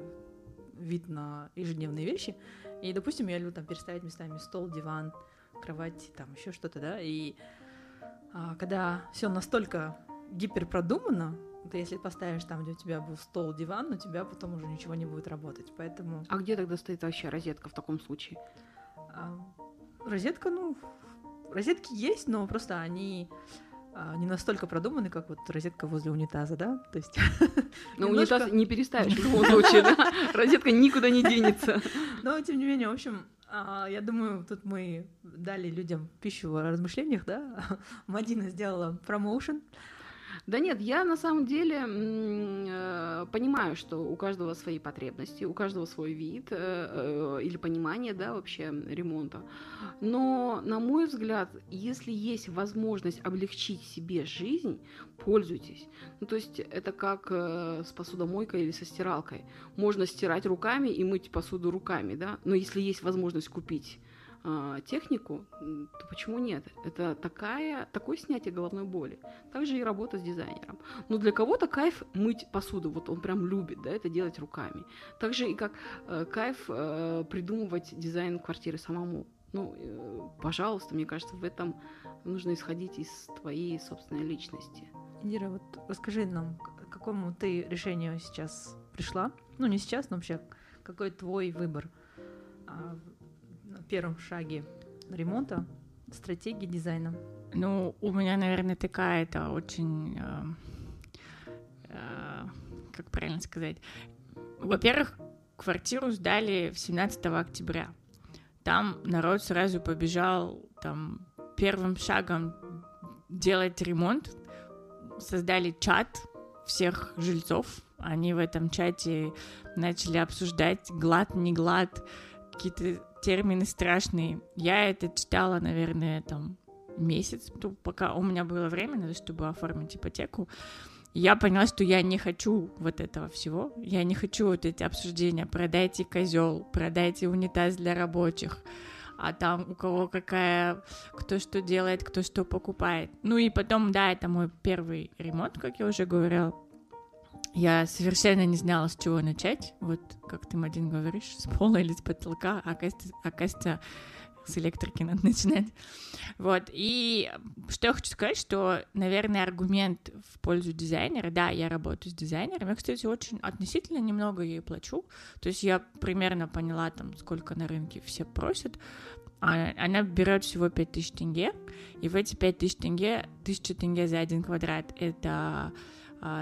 вид на ежедневные вещи. И, допустим, я люблю там переставить местами стол, диван, кровать, там еще что-то, да. И а, когда все настолько гиперпродумано, то если поставишь там, где у тебя был стол, диван, у тебя потом уже ничего не будет работать. Поэтому А где тогда стоит вообще розетка в таком случае? а, розетка, ну, розетки есть, но просто они не настолько продуманы, как вот розетка возле унитаза, да? То есть *laughs* Ну, немножко- унитаз не переставишь *laughs* в любом случае, да? Розетка никуда не денется. *laughs* Но, тем не менее, в общем, а, я думаю, тут мы дали людям пищу в размышлениях, да? Мадина сделала промоушен. Да нет, я на самом деле э, понимаю, что у каждого свои потребности, у каждого свой вид э, э, или понимание, да, вообще ремонта. Но, на мой взгляд, если есть возможность облегчить себе жизнь, пользуйтесь. Ну, то есть это как с посудомойкой или со стиралкой. Можно стирать руками и мыть посуду руками, да, но если есть возможность купить а, технику, то почему нет? Это такая, такое снятие головной боли. Также и работа с дизайнером. Но для кого-то кайф мыть посуду, вот он прям любит, да, это делать руками. Также и как э, кайф э, придумывать дизайн квартиры самому. Ну, э, пожалуйста, мне кажется, в этом нужно исходить из твоей собственной личности. Индира, вот расскажи нам, к какому ты решению сейчас пришла? Ну, не сейчас, но вообще, какой твой выбор а, первом шаге ремонта, стратегии дизайна? Ну, у меня, наверное, такая это очень, э, э, как правильно сказать. Во-первых, квартиру сдали в 17 октября. Там народ сразу побежал там первым шагом делать ремонт. Создали чат всех жильцов. Они в этом чате начали обсуждать глад, не глад, какие-то термины страшные. Я это читала, наверное, там месяц, пока у меня было время, на то, чтобы оформить ипотеку. Я поняла, что я не хочу вот этого всего. Я не хочу вот эти обсуждения. Продайте козел, продайте унитаз для рабочих. А там у кого какая, кто что делает, кто что покупает. Ну и потом, да, это мой первый ремонт, как я уже говорила. Я совершенно не знала, с чего начать. Вот как ты, Мадин, говоришь, с пола или с потолка. А кажется, а кажется, с электрики надо *laughs* начинать. Вот, и что я хочу сказать, что, наверное, аргумент в пользу дизайнера, да, я работаю с дизайнером, я, кстати, очень относительно немного ей плачу, то есть я примерно поняла, там, сколько на рынке все просят, а она берет всего 5000 тенге, и в эти 5000 тенге, 1000 тенге за один квадрат — это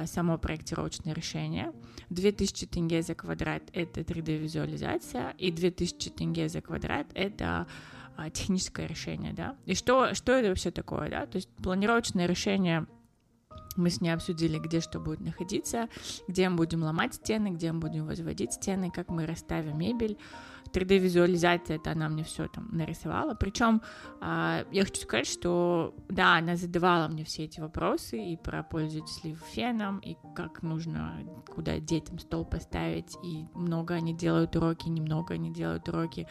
само проектировочное решение, 2000 тенге за квадрат — это 3D-визуализация, и 2000 тенге за квадрат — это а, техническое решение, да. И что, что это вообще такое, да? То есть планировочное решение мы с ней обсудили, где что будет находиться, где мы будем ломать стены, где мы будем возводить стены, как мы расставим мебель. 3D-визуализация, это она мне все там нарисовала. Причем а, я хочу сказать, что да, она задавала мне все эти вопросы и про пользователей феном, и как нужно, куда детям стол поставить, и много они делают уроки, немного они делают уроки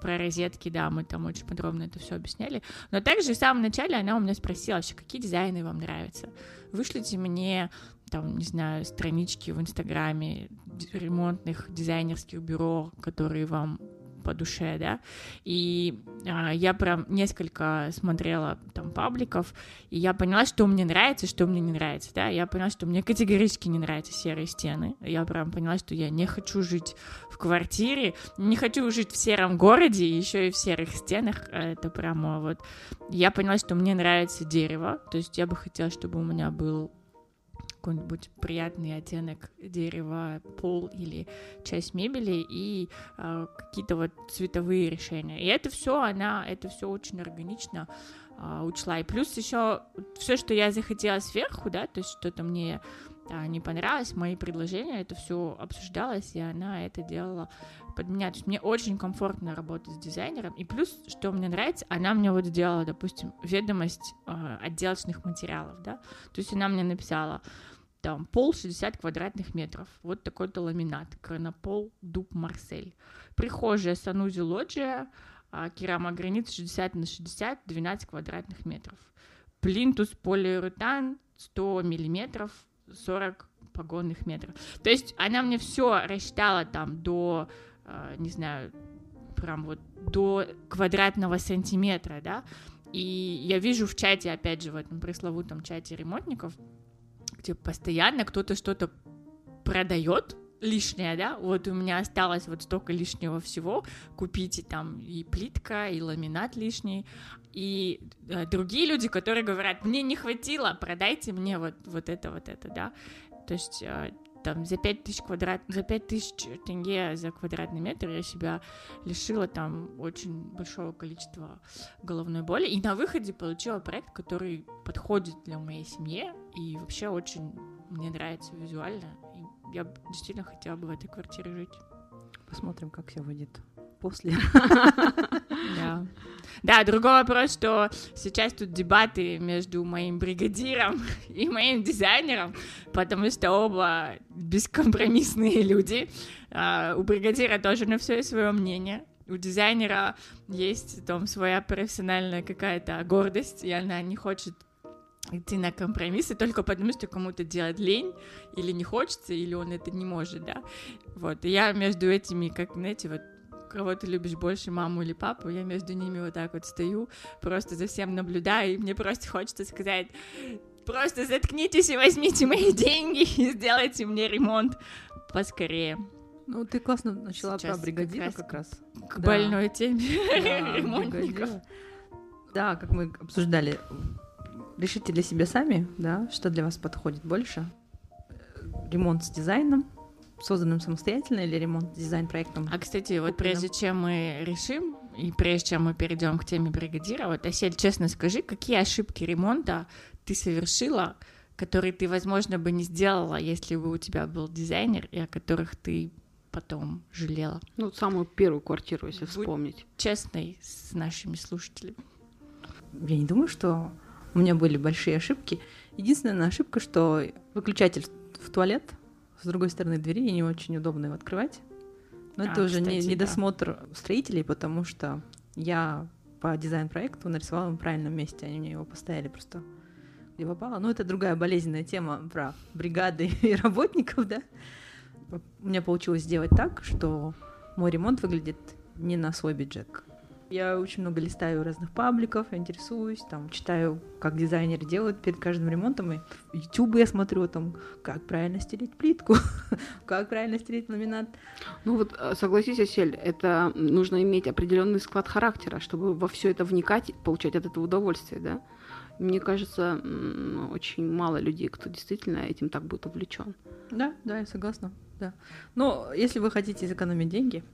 про розетки, да, мы там очень подробно это все объясняли. Но также в самом начале она у меня спросила вообще, какие дизайны вам нравятся. Вышлите мне там, не знаю, странички в Инстаграме ремонтных дизайнерских бюро, которые вам по душе, да, и а, я прям несколько смотрела там пабликов, и я поняла, что мне нравится, что мне не нравится, да, я поняла, что мне категорически не нравятся серые стены, я прям поняла, что я не хочу жить в квартире, не хочу жить в сером городе, еще и в серых стенах, это прямо вот, я поняла, что мне нравится дерево, то есть я бы хотела, чтобы у меня был какой-нибудь приятный оттенок дерева, пол или часть мебели и э, какие-то вот цветовые решения. И это все она, это все очень органично э, учла. И плюс еще все, что я захотела сверху, да, то есть что-то мне а, не понравилось, мои предложения, это все обсуждалось, и она это делала под меня. То есть мне очень комфортно работать с дизайнером. И плюс, что мне нравится, она мне вот сделала, допустим, ведомость э, отделочных материалов, да. То есть она мне написала, там пол 60 квадратных метров. Вот такой-то ламинат. Кронопол Дуб Марсель. Прихожая санузел лоджия, а, керамогранит 60 на 60, 12 квадратных метров. Плинтус полиуретан 100 миллиметров, 40 погонных метров. То есть она мне все рассчитала там до, а, не знаю, прям вот до квадратного сантиметра, да, и я вижу в чате, опять же, в этом пресловутом чате ремонтников, где постоянно кто-то что-то продает лишнее, да, вот у меня осталось вот столько лишнего всего, купите там и плитка, и ламинат лишний, и э, другие люди, которые говорят, мне не хватило, продайте мне вот, вот это, вот это, да, то есть э, там за 5 тысяч квадрат, за 5 тысяч тенге за квадратный метр я себя лишила там очень большого количества головной боли. И на выходе получила проект, который подходит для моей семьи и вообще очень мне нравится визуально. И я действительно хотела бы в этой квартире жить. Посмотрим, как все выйдет после. *laughs* Да. Да, другой вопрос, что сейчас тут дебаты между моим бригадиром *laughs* и моим дизайнером, потому что оба бескомпромиссные люди. А, у бригадира тоже на все свое мнение. У дизайнера есть там своя профессиональная какая-то гордость, и она не хочет идти на компромиссы только потому, что кому-то делать лень, или не хочется, или он это не может, да. Вот, и я между этими, как, знаете, вот кого ты любишь больше, маму или папу, я между ними вот так вот стою, просто за всем наблюдаю, и мне просто хочется сказать, просто заткнитесь и возьмите мои деньги и сделайте мне ремонт поскорее. Ну, ты классно начала Сейчас про бригадира как раз. Как раз. К да. больной теме да, *laughs* ремонтников. Да, как мы обсуждали, решите для себя сами, да, что для вас подходит больше. Ремонт с дизайном, созданным самостоятельно или ремонт дизайн проектом? А, кстати, вот прежде чем мы решим, и прежде чем мы перейдем к теме бригадира, вот, Асель, честно скажи, какие ошибки ремонта ты совершила, которые ты, возможно, бы не сделала, если бы у тебя был дизайнер, и о которых ты потом жалела? Ну, самую первую квартиру, если Будь вспомнить. честной с нашими слушателями. Я не думаю, что у меня были большие ошибки. Единственная ошибка, что выключатель в туалет с другой стороны двери, и не очень удобно его открывать. Но а, это уже кстати, не, недосмотр да. строителей, потому что я по дизайн-проекту нарисовала в правильном месте, они мне его поставили просто где попало. Но это другая болезненная тема про бригады *laughs* и работников, да. У меня получилось сделать так, что мой ремонт выглядит не на свой бюджет. Я очень много листаю разных пабликов, интересуюсь, там, читаю, как дизайнеры делают перед каждым ремонтом, и YouTube я смотрю, там, как правильно стереть плитку, *laughs* как правильно стереть ламинат. Ну вот, э, согласись, Осель, это нужно иметь определенный склад характера, чтобы во все это вникать, получать от этого удовольствие, да? Мне кажется, очень мало людей, кто действительно этим так будет увлечен. Да, да, я согласна, да. Но если вы хотите сэкономить деньги,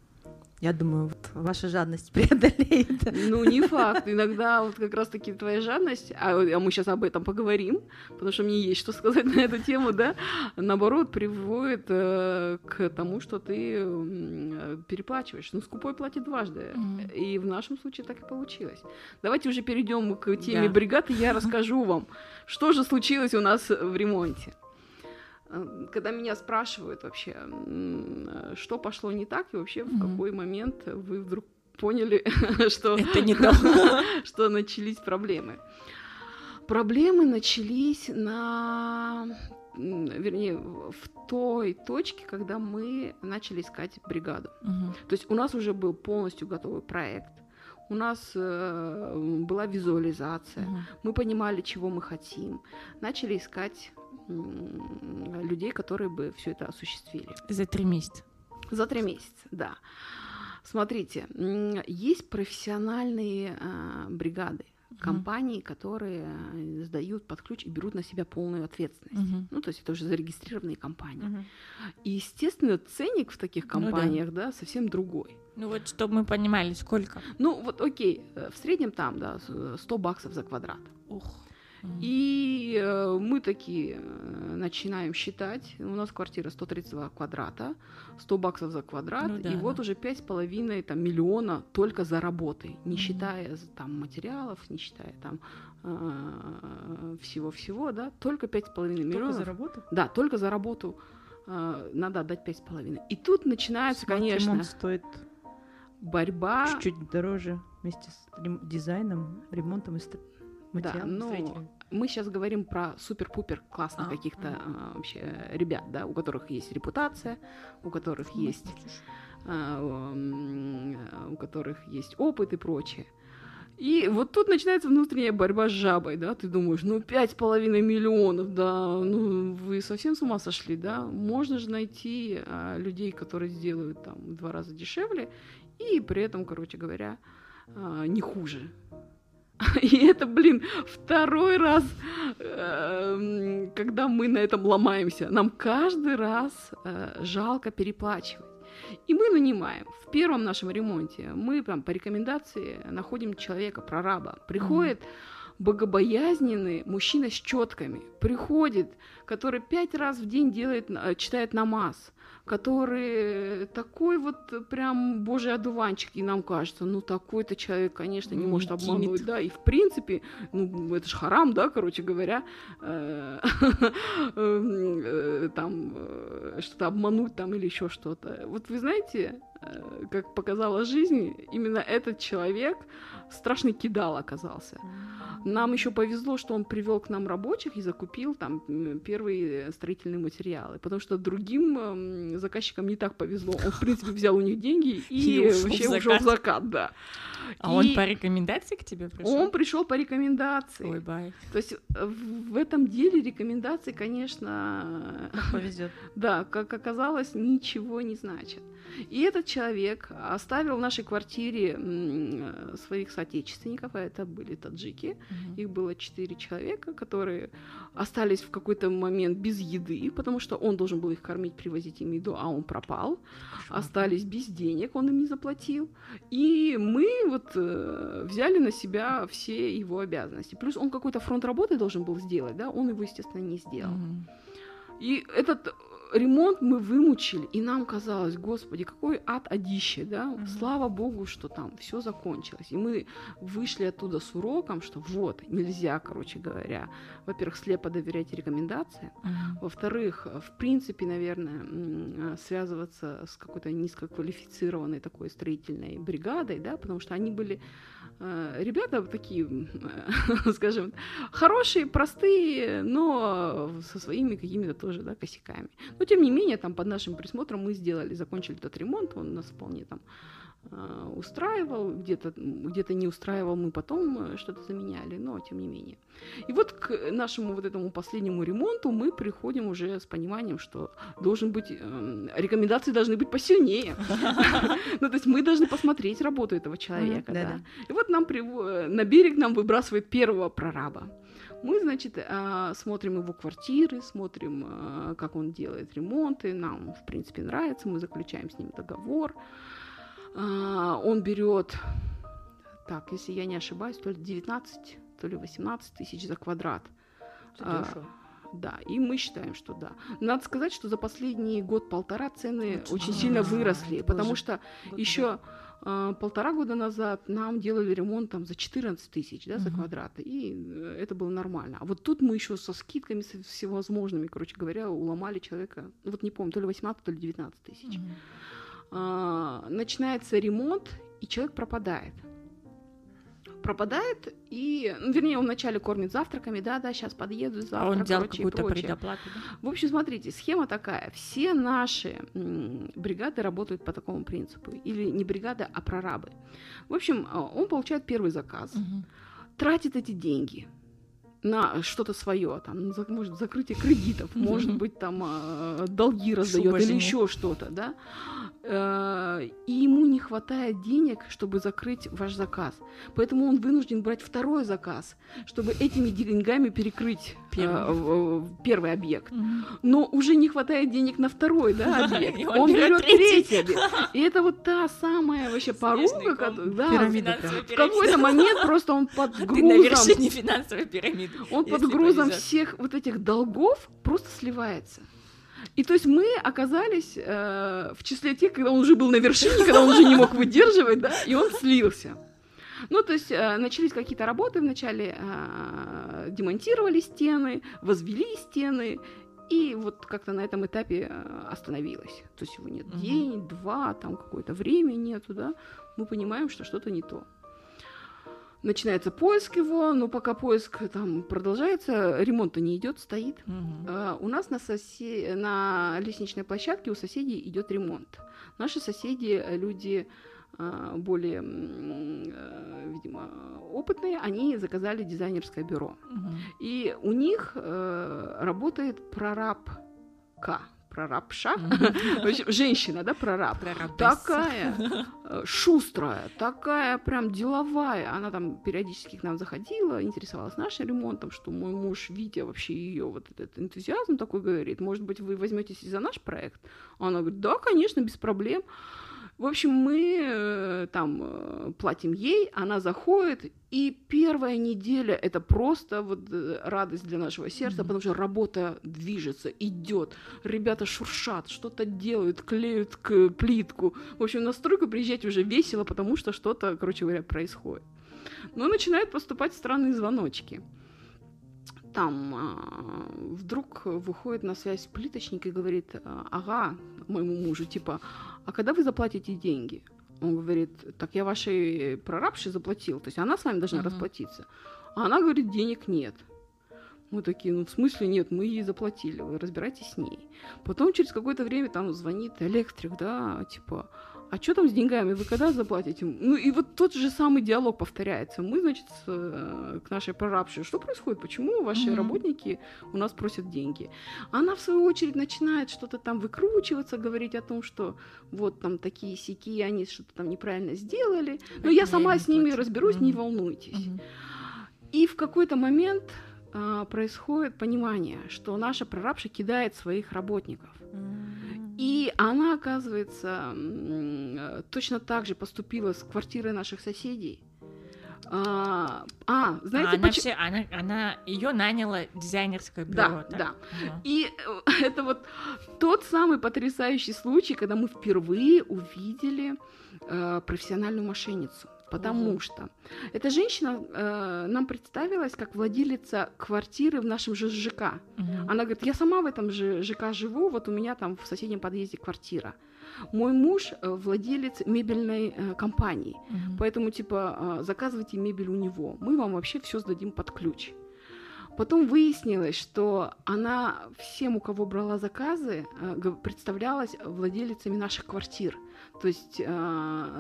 Я думаю, вот ваша жадность *laughs* преодолеет. Ну, не факт. Иногда вот как раз-таки твоя жадность, а, а мы сейчас об этом поговорим, потому что мне есть что сказать на эту тему, да, наоборот, приводит э, к тому, что ты э, переплачиваешь. Ну, скупой платит дважды. Mm-hmm. И в нашем случае так и получилось. Давайте уже перейдем к теме да. бригад, и я расскажу вам, что же случилось у нас в ремонте. Э, когда меня спрашивают вообще, э, что пошло не так, и вообще в какой момент вы вдруг поняли, *laughs* что, Это не *laughs* то. *laughs* что начались проблемы. Проблемы начались на вернее, в той точке, когда мы начали искать бригаду. Угу. То есть у нас уже был полностью готовый проект, у нас э, была визуализация, угу. мы понимали, чего мы хотим, начали искать людей, которые бы все это осуществили. За три месяца. За три месяца, да. Смотрите, есть профессиональные э, бригады, компании, которые э, сдают под ключ и берут на себя полную ответственность. mm Ну, то есть это уже зарегистрированные компании. mm И, естественно, ценник в таких компаниях, ну, да. да, совсем другой. Ну вот, чтобы мы понимали, сколько. Ну вот, окей, э, в среднем там, да, 100 баксов за квадрат. Ух. И э, мы такие э, начинаем считать. У нас квартира 132 квадрата, 100 баксов за квадрат, ну, да, и да. вот уже пять с половиной там, миллиона только за работы, не mm-hmm. считая там материалов, не считая там э, всего-всего, да, только пять с половиной миллионов. Только за работу? Да, только за работу э, надо отдать пять с половиной. И тут начинается, Смарт конечно... Ремонт стоит борьба... Чуть-чуть дороже вместе с дизайном, ремонтом и да, ну, мы сейчас говорим про супер-пупер классных а, каких-то а. вообще ребят, да, у которых есть репутация, у которых ну, есть, а, у которых есть опыт и прочее. И вот тут начинается внутренняя борьба с жабой, да, ты думаешь, ну, пять с половиной миллионов, да, ну, вы совсем с ума сошли, да, можно же найти а, людей, которые сделают там в два раза дешевле, и при этом, короче говоря, а, не хуже, *laughs* И это, блин, второй раз, эм, когда мы на этом ломаемся. Нам каждый раз э, жалко переплачивать. И мы нанимаем. В первом нашем ремонте мы прям по рекомендации находим человека, прораба. Приходит богобоязненный мужчина с четками. Приходит, который пять раз в день делает, э, читает намаз который такой вот прям божий одуванчик, и нам кажется, ну такой-то человек, конечно, не, может обмануть, да, и в принципе, ну это ж харам, да, короче говоря, э, *laughs* э, там э, что-то обмануть там или еще что-то. Вот вы знаете, как показала жизнь, именно этот человек страшный кидал оказался. Нам еще повезло, что он привел к нам рабочих и закупил там первые строительные материалы, потому что другим заказчикам не так повезло. Он, в принципе, взял у них деньги и, и ушел вообще в ушел в закат, да. А и он по рекомендации к тебе пришел? Он пришел по рекомендации. Ой, бай. То есть э, в этом деле рекомендации, конечно, повезет. *laughs* Да, как оказалось, ничего не значит. И этот человек оставил в нашей квартире своих соотечественников, а это были таджики. Угу. Их было четыре человека, которые остались в какой-то момент без еды, потому что он должен был их кормить, привозить им еду, а он пропал. Хорошо. Остались без денег, он им не заплатил. И мы вот э, взяли на себя все его обязанности. Плюс он какой-то фронт работы должен был сделать, да, он его, естественно, не сделал. Угу. И этот ремонт мы вымучили, и нам казалось, господи, какой ад одище, да, mm-hmm. слава богу, что там все закончилось. И мы вышли оттуда с уроком, что вот, нельзя, короче говоря, во-первых, слепо доверять рекомендациям, mm-hmm. во-вторых, в принципе, наверное, связываться с какой-то низкоквалифицированной такой строительной бригадой, да, потому что они были ребята такие, *laughs* скажем, хорошие, простые, но со своими какими-то тоже, да, косяками. Но тем не менее, там под нашим присмотром мы сделали, закончили этот ремонт, он нас вполне там Э, устраивал, где-то где не устраивал, мы потом э, что-то заменяли, но тем не менее. И вот к нашему вот этому последнему ремонту мы приходим уже с пониманием, что должен быть, э, рекомендации должны быть посильнее. *laughs* Ну, то есть мы должны посмотреть работу этого человека. И вот нам на берег нам выбрасывает первого прораба. Мы, значит, смотрим его квартиры, смотрим, как он делает ремонты, нам, в принципе, нравится, мы заключаем с ним договор, он берет, так, если я не ошибаюсь, то ли 19, то ли 18 тысяч за квадрат. А, да, и мы считаем, что да. Надо сказать, что за последний год-полтора цены очень, очень сильно а, выросли, потому что еще а, полтора года назад нам делали ремонт там за 14 тысяч да, за угу. квадрат, и э, это было нормально. А вот тут мы еще со скидками со всевозможными, короче говоря, уломали человека, ну вот не помню, то ли 18, то ли 19 тысяч. Угу. А, начинается ремонт, и человек пропадает пропадает, и, ну, вернее, он вначале кормит завтраками, да-да, сейчас подъеду, завтрак, а он взял какую-то предоплату, да? В общем, смотрите, схема такая, все наши бригады работают по такому принципу, или не бригады, а прорабы. В общем, а, он получает первый заказ, угу. тратит эти деньги, на что-то свое, там, может, закрытие кредитов, может быть, там э, долги раздает или еще что-то, да. Э, и ему не хватает денег, чтобы закрыть ваш заказ. Поэтому он вынужден брать второй заказ, чтобы этими деньгами перекрыть первый, первый объект. Но уже не хватает денег на второй да, *laughs* объект. Он берет третий объект. И это вот та самая вообще порука, да, в какой-то момент просто он под грузом... *laughs* Ты на вершине финансовой пирамиды. Он под грузом всех вот этих долгов просто сливается. И то есть мы оказались э, в числе тех, когда он уже был на вершине, когда он уже не мог выдерживать, да, и он слился. Ну, то есть э, начались какие-то работы, вначале э, демонтировали стены, возвели стены, и вот как-то на этом этапе э, остановилось. То есть его нет угу. день, два, там какое-то время нету, да, мы понимаем, что что-то не то начинается поиск его, но пока поиск там продолжается, ремонта не идет, стоит. Угу. А, у нас на, сосе... на лестничной площадке у соседей идет ремонт. Наши соседи, люди а, более, а, видимо, опытные, они заказали дизайнерское бюро. Угу. И у них а, работает прораб К прорабша, *laughs* женщина, да, прораб, такая *laughs* э, шустрая, такая прям деловая. Она там периодически к нам заходила, интересовалась нашим ремонтом, что мой муж, Витя, вообще ее вот этот энтузиазм такой говорит, может быть, вы возьметесь за наш проект? Она говорит, да, конечно, без проблем. В общем, мы э, там э, платим ей, она заходит, и первая неделя это просто вот э, радость для нашего сердца, mm-hmm. потому что работа движется, идет, ребята шуршат, что-то делают, клеют к плитку. В общем, на стройку приезжать уже весело, потому что что-то, короче говоря, происходит. Но начинают поступать странные звоночки там а, вдруг выходит на связь плиточник и говорит, ага, моему мужу, типа, а когда вы заплатите деньги? Он говорит, так я вашей прорабше заплатил, то есть она с вами должна uh-huh. расплатиться. А она говорит, денег нет. Мы такие, ну в смысле нет, мы ей заплатили, вы разбирайтесь с ней. Потом через какое-то время там звонит электрик, да, типа, а что там с деньгами, вы когда заплатите? Ну и вот тот же самый диалог повторяется. Мы, значит, с, э, к нашей прорабше, что происходит, почему ваши mm-hmm. работники у нас просят деньги? Она, в свою очередь, начинает что-то там выкручиваться, говорить о том, что вот там такие сики, они что-то там неправильно сделали. Но я сама с ними разберусь, mm-hmm. не волнуйтесь. Mm-hmm. И в какой-то момент а, происходит понимание, что наша прорабша кидает своих работников. И она, оказывается, э, точно так же поступила с квартирой наших соседей. А, а знаете, а, она, все, она, она ее наняла дизайнерское бюро. Да, так? да. Угу. И э, *laughs* это вот тот самый потрясающий случай, когда мы впервые увидели э, профессиональную мошенницу потому угу. что эта женщина э, нам представилась как владелица квартиры в нашем же ЖК. Угу. Она говорит, я сама в этом же ЖК живу, вот у меня там в соседнем подъезде квартира. Мой муж э, владелец мебельной э, компании, угу. поэтому типа э, заказывайте мебель у него, мы вам вообще все сдадим под ключ. Потом выяснилось, что она всем, у кого брала заказы, э, представлялась владелицами наших квартир. То есть э,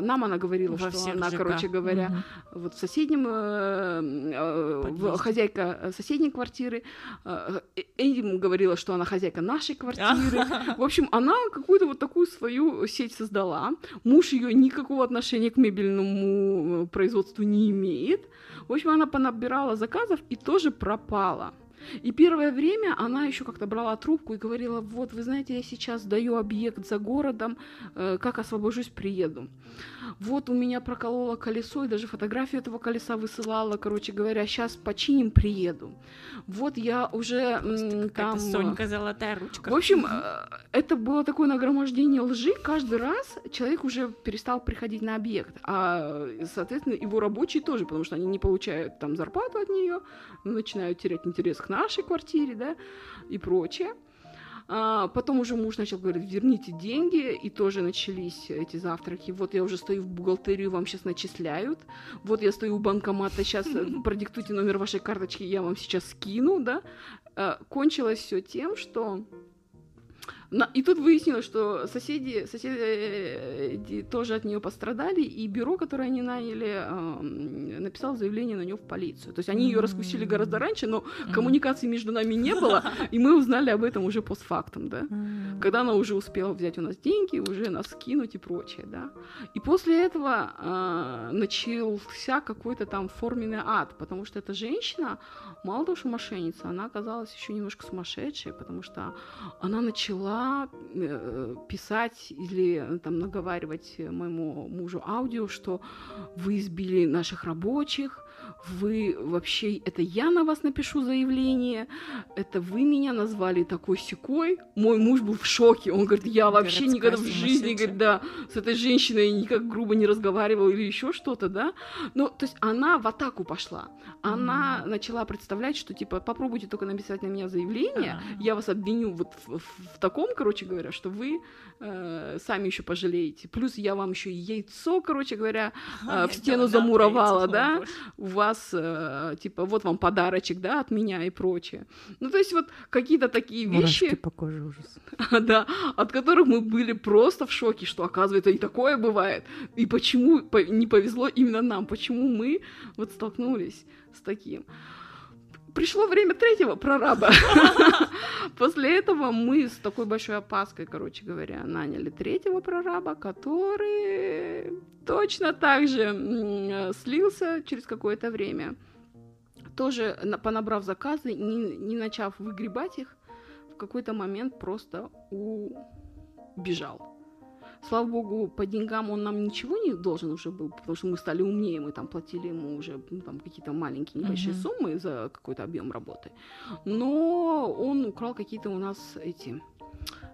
нам она говорила, Во что она, ЖК. короче говоря, угу. вот в соседнем э, э, хозяйка соседней квартиры, э, им говорила, что она хозяйка нашей квартиры. *laughs* В общем, она какую-то вот такую свою сеть создала. Муж ее никакого отношения к мебельному производству не имеет. В общем, она понабирала заказов и тоже пропала. И первое время она еще как-то брала трубку и говорила, вот, вы знаете, я сейчас даю объект за городом, э, как освобожусь, приеду. Вот у меня прокололо колесо, и даже фотографию этого колеса высылала, короче говоря, сейчас починим, приеду. Вот я уже м, там... Сонька золотая ручка. В общем, э, это было такое нагромождение лжи. Каждый раз человек уже перестал приходить на объект. А, соответственно, его рабочие тоже, потому что они не получают там зарплату от нее, начинают терять интерес к нашей квартире, да, и прочее. А, потом уже муж начал говорить, верните деньги, и тоже начались эти завтраки. Вот я уже стою в бухгалтерию, вам сейчас начисляют. Вот я стою у банкомата, сейчас *laughs* продиктуйте номер вашей карточки, я вам сейчас скину, да. А, кончилось все тем, что и тут выяснилось, что соседи, соседи тоже от нее пострадали, и бюро, которое они наняли, э, написало заявление на нее в полицию. То есть они ее раскусили гораздо раньше, но коммуникации между нами не было, и мы узнали об этом уже постфактум, да. Когда она уже успела взять у нас деньги, уже нас скинуть и прочее, да. И после этого э, начался какой-то там форменный ад, потому что эта женщина, мало того, что мошенница, она оказалась еще немножко сумасшедшей, потому что она начала э, писать или там наговаривать моему мужу аудио, что вы избили наших рабочих, вы вообще, это я на вас напишу заявление, это вы меня назвали такой секой. Мой муж был в шоке, он говорит, я вообще Городская никогда в жизни, говорит, да, с этой женщиной никак грубо не разговаривал или еще что-то, да. Ну, то есть она в атаку пошла, она mm. начала представлять, что типа попробуйте только написать на меня заявление, uh-huh. я вас обвиню вот в, в, в таком, короче говоря, что вы э, сами еще пожалеете. Плюс я вам еще яйцо, короче говоря, *laughs* э, в стену замуровала, да, вас, э, типа, вот вам подарочек, да, от меня и прочее. Ну, то есть вот какие-то такие вещи... Мурашки по коже ужас. *laughs* да, от которых мы были просто в шоке, что, оказывается, и такое бывает. И почему не повезло именно нам, почему мы вот столкнулись с таким пришло время третьего прораба. *laughs* После этого мы с такой большой опаской, короче говоря, наняли третьего прораба, который точно так же слился через какое-то время. Тоже понабрав заказы, не, не начав выгребать их, в какой-то момент просто убежал. Слава богу, по деньгам он нам ничего не должен уже был, потому что мы стали умнее, мы там платили ему уже ну, там какие-то маленькие небольшие uh-huh. суммы за какой-то объем работы. Но он украл какие-то у нас эти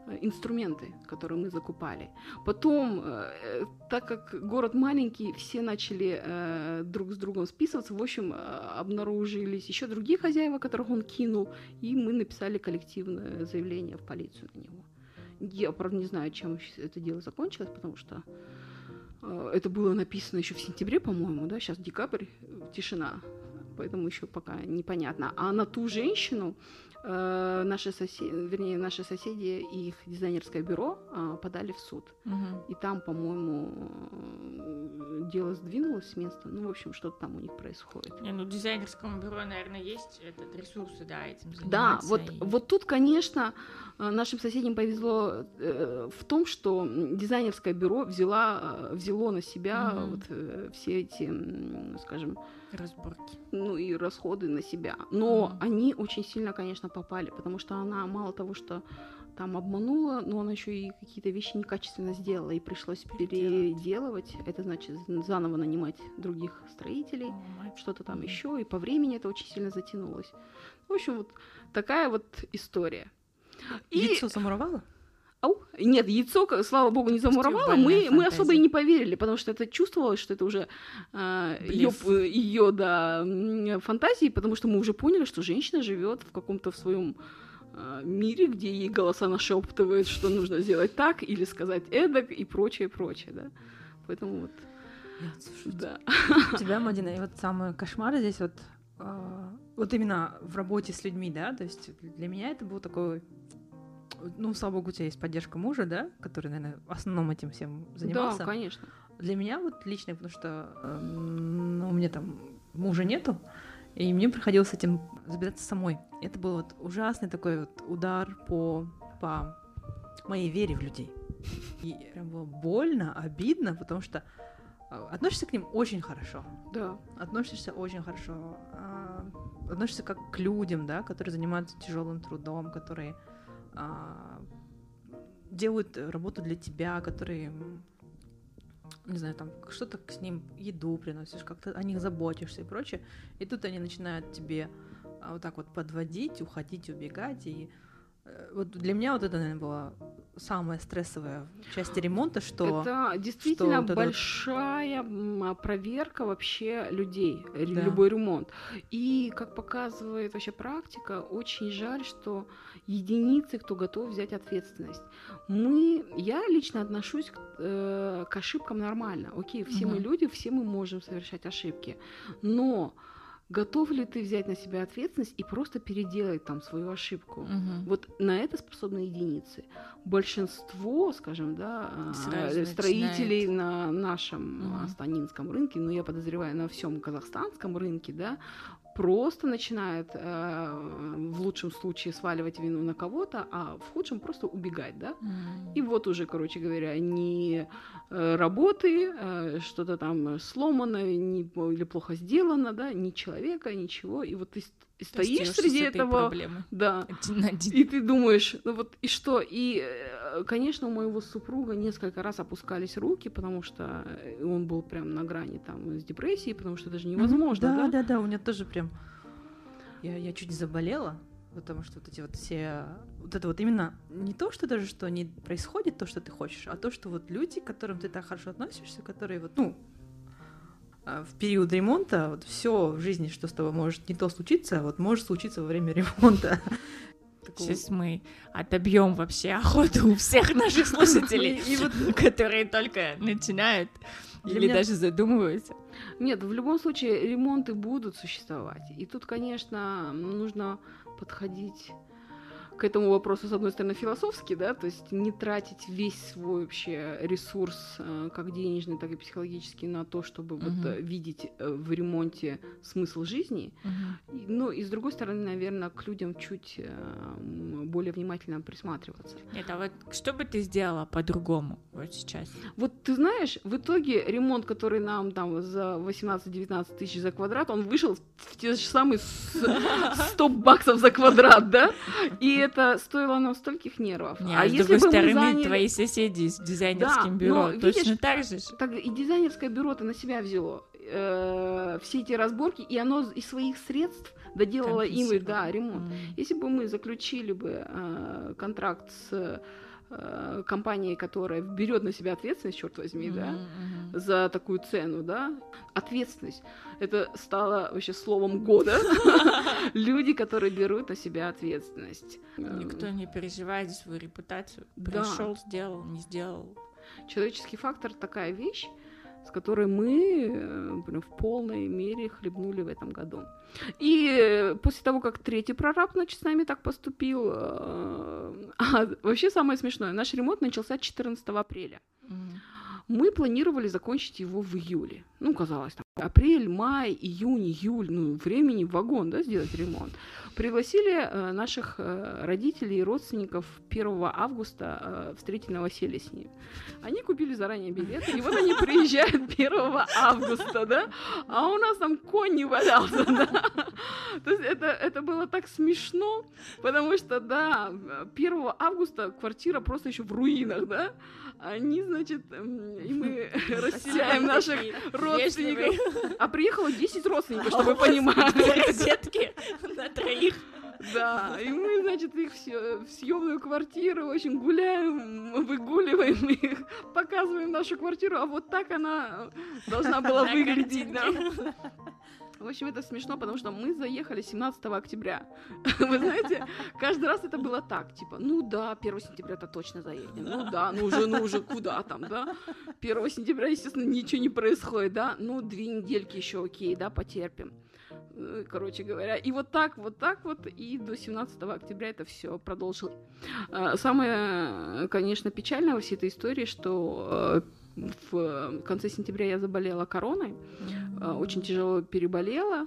э, инструменты, которые мы закупали. Потом, э, так как город маленький, все начали э, друг с другом списываться. В общем, э, обнаружились еще другие хозяева, которых он кинул, и мы написали коллективное заявление в полицию на него. Я, правда, не знаю, чем это дело закончилось, потому что э, это было написано еще в сентябре, по-моему, да, сейчас декабрь, тишина, поэтому еще пока непонятно. А на ту женщину э, наши соседи, вернее, наши соседи и их дизайнерское бюро э, подали в суд. Угу. И там, по-моему, э, дело сдвинулось с места. Ну, в общем, что-то там у них происходит. Не, ну, дизайнерскому бюро, наверное, есть этот ресурсы, да, этим заниматься. Да, вот, и... вот тут, конечно, э, нашим соседям повезло э, в том, что дизайнерское бюро взяла, э, взяло на себя угу. вот э, все эти, скажем, разборки. Ну и расходы на себя. Но mm. они очень сильно, конечно, попали, потому что она мало того, что там обманула, но она еще и какие-то вещи некачественно сделала, и пришлось переделывать. Это значит заново нанимать других строителей, oh, что-то там mm. еще, и по времени это очень сильно затянулось. В общем, вот такая вот история. И... Лицо замуровала? Ау. Нет, яйцо, слава богу, не замуровало. Мы, мы особо и не поверили, потому что это чувствовалось, что это уже э, ее, ее да, фантазии, потому что мы уже поняли, что женщина живет в каком-то в своем э, мире, где ей голоса нашептывают, что нужно сделать так или сказать эдак и прочее, прочее, да. Поэтому вот. Слушайте, да. У тебя, Мадина, и вот самый кошмар здесь вот, э, вот именно в работе с людьми, да, то есть для меня это был такой ну, слава богу, у тебя есть поддержка мужа, да, который, наверное, в основном этим всем занимался. Да, конечно. Для меня вот лично, потому что э, ну, у меня там мужа нету, и мне приходилось этим разбираться самой. Это был вот ужасный такой вот удар по, по моей вере в людей. И прям было больно, обидно, потому что э, относишься к ним очень хорошо. Да. Относишься очень хорошо. А, относишься как к людям, да, которые занимаются тяжелым трудом, которые делают работу для тебя, которые не знаю, там что-то с ним еду приносишь, как-то о них заботишься и прочее. И тут они начинают тебе а, вот так вот подводить, уходить, убегать. И э, вот для меня вот это, наверное, была самая стрессовая часть ремонта, что... Это действительно что вот вот- большая м, проверка вообще людей, Да. любой ремонт. И, как показывает вообще практика, очень жаль, что единицы, кто готов взять ответственность. Мы, я лично отношусь к, э, к ошибкам нормально. Окей, все мы Мгм. люди, все мы можем совершать ошибки. Но готов ли ты взять на себя ответственность и просто переделать там свою ошибку? Мгм. Вот на это способны единицы. Большинство, скажем, да, а, Сразу строителей на нашем Мгм. астанинском рынке, ну я подозреваю на всем казахстанском рынке, да, просто начинают э, в лучшем случае сваливать вину на кого-то, а в худшем просто убегать, да. М. И вот уже, короче говоря, не э, работы, э, что-то там сломано не, или плохо сделано, да, ни человека, ничего. И вот ты стоишь среди этого, проблемой. да, *laughs* Один один. и ты думаешь, ну вот и что? И, э, конечно, у моего супруга несколько раз опускались руки, потому что э, он был прям на грани там с депрессией, потому что это же невозможно, да? Да, да, да, у меня тоже прям... Я, я чуть не заболела, потому что вот эти вот все... Вот это вот именно не то, что даже что не происходит то, что ты хочешь, а то, что вот люди, к которым ты так хорошо относишься, которые вот, ну, в период ремонта, вот все в жизни, что с тобой может не то случиться, вот может случиться во время *laughs* ремонта. Сейчас мы отобьем вообще охоту у всех наших *laughs* слушателей, И вот которые только начинают или даже задумываются. Нет, в любом случае ремонты будут существовать. И тут, конечно, нужно подходить к этому вопросу, с одной стороны, философски, да, то есть не тратить весь свой вообще ресурс, э, как денежный, так и психологический, на то, чтобы вот Мгм. э, видеть э, в ремонте смысл жизни. И- Ну и с другой стороны, наверное, к людям чуть более внимательно присматриваться. Нет, а вот что бы ты сделала по-другому вот сейчас? Вот ты знаешь, в итоге ремонт, который нам там за 18-19 тысяч за квадрат, он вышел в те же самые с- *laughs* 100 баксов за квадрат, да? И это стоило нам стольких нервов. Не, а а с если другой бы мы стороны, заняли... твои соседи с дизайнерским Да, бюро но, точно видишь, так же. Так и дизайнерское бюро-то на себя взяло э, все эти разборки, и оно из своих средств доделало им, Компенсировало. да, ремонт. М. Если бы мы заключили бы э, контракт с э, компанией, которая берет на себя ответственность, черт возьми, да, Мгм, мгм. за такую цену, да, ответственность. Это стало вообще словом года. *laughs* Люди, которые берут на себя ответственность. Никто не переживает за свою репутацию. Да. Пришел, сделал, не сделал. Человеческий фактор такая вещь, с которой мы э, прям в полной мере хлебнули в этом году. И э, после того, как третий прораб, значит, с нами так поступил, э, *laughs* а, вообще самое смешное, наш ремонт начался 14 апреля. Мгм. Мы планировали закончить его в июле. Ну, казалось, там, апрель, май, июнь, июль, ну, времени вагон, да, сделать ремонт. Пригласили э, наших э, родителей и родственников 1 августа э, встретить новоселье с ними. Они купили заранее билеты, и вот они приезжают *laughs* 1 августа, да, а у нас там конь не валялся, да. *laughs* То есть это, это было так смешно, потому что, да, 1 августа квартира просто еще в руинах, да, они, значит, м, и мы *laughs* расселяем наших родственников. А приехало 10 родственников, чтобы вы понимали. Розетки на троих. Да, и мы, значит, их все в съемную квартиру, в общем, гуляем, выгуливаем их, показываем нашу квартиру, а вот так она должна *laughs* была выглядеть, да. *laughs* В общем, это смешно, потому что мы заехали 17 октября. *laughs* Вы знаете, каждый раз это было так, типа, ну да, 1 сентября это точно заедем, ну да, ну уже, ну уже куда там, да. 1 сентября, естественно, ничего не происходит, да, ну две недельки еще окей, да, потерпим. Э, Короче говоря, и вот так, вот так вот, и до 17 октября это все продолжилось. А, Самое, конечно, печальное во всей этой истории, что э, в конце сентября я заболела короной, а, очень тяжело переболела.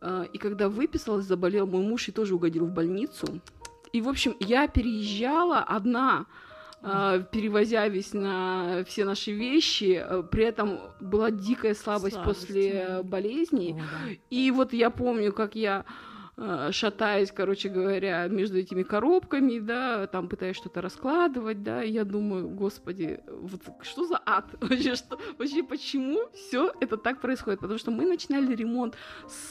а, И когда выписалась, заболел мой муж и тоже угодил в больницу. И, в общем, я переезжала одна, перевозя весь на все наши вещи. При этом была дикая слабость Слабость, после болезни. О, да. И вот я помню, как я э, шатаясь, короче говоря, между этими коробками, да, там пытаясь что-то раскладывать, да, и я думаю, господи, вот что за ад? *laughs* Вообще, что, вообще почему все это так происходит? Потому что мы начинали ремонт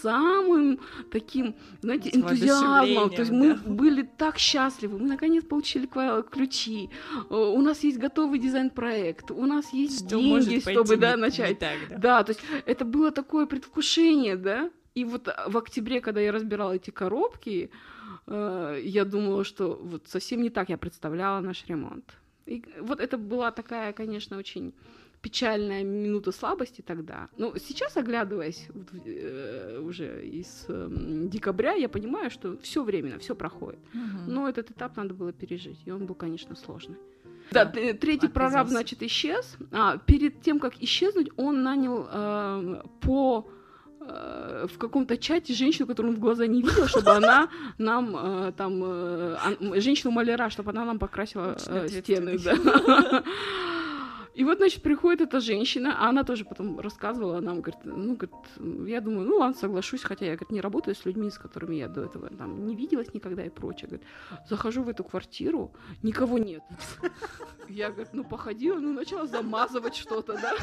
самым таким, знаете, энтузиазмом, то есть мы да. были так счастливы, мы наконец получили ключи, э, у нас есть готовый дизайн-проект, у нас есть Что деньги, чтобы, да, не- не начать так, да. да, то есть это было такое предвкушение, да. И вот а, в октябре, когда я разбирала эти коробки, э, я думала, что вот совсем не так я представляла наш ремонт. И вот это была такая, конечно, очень печальная минута слабости тогда. Но сейчас, оглядываясь вот, э, уже из эм, декабря, я понимаю, что все временно, все проходит. Мгм. Но этот этап надо было пережить, и он был, конечно, сложный. Да, Да, т- третий прораб, значит, исчез. А, перед тем, как исчезнуть, он нанял э, по э, в каком-то чате женщину, которую он в глаза не видел, чтобы она нам э, там э, ан- женщину-маляра, чтобы она нам покрасила э, стены. И вот, значит, приходит эта женщина, а она тоже потом рассказывала нам, говорит, ну, говорит, я думаю, ну, ладно, соглашусь, хотя я, говорит, не работаю с людьми, с которыми я до этого там не виделась никогда и прочее. Говорит, захожу в эту квартиру, никого нет. Я, говорит, ну, походила, ну, начала замазывать что-то, да.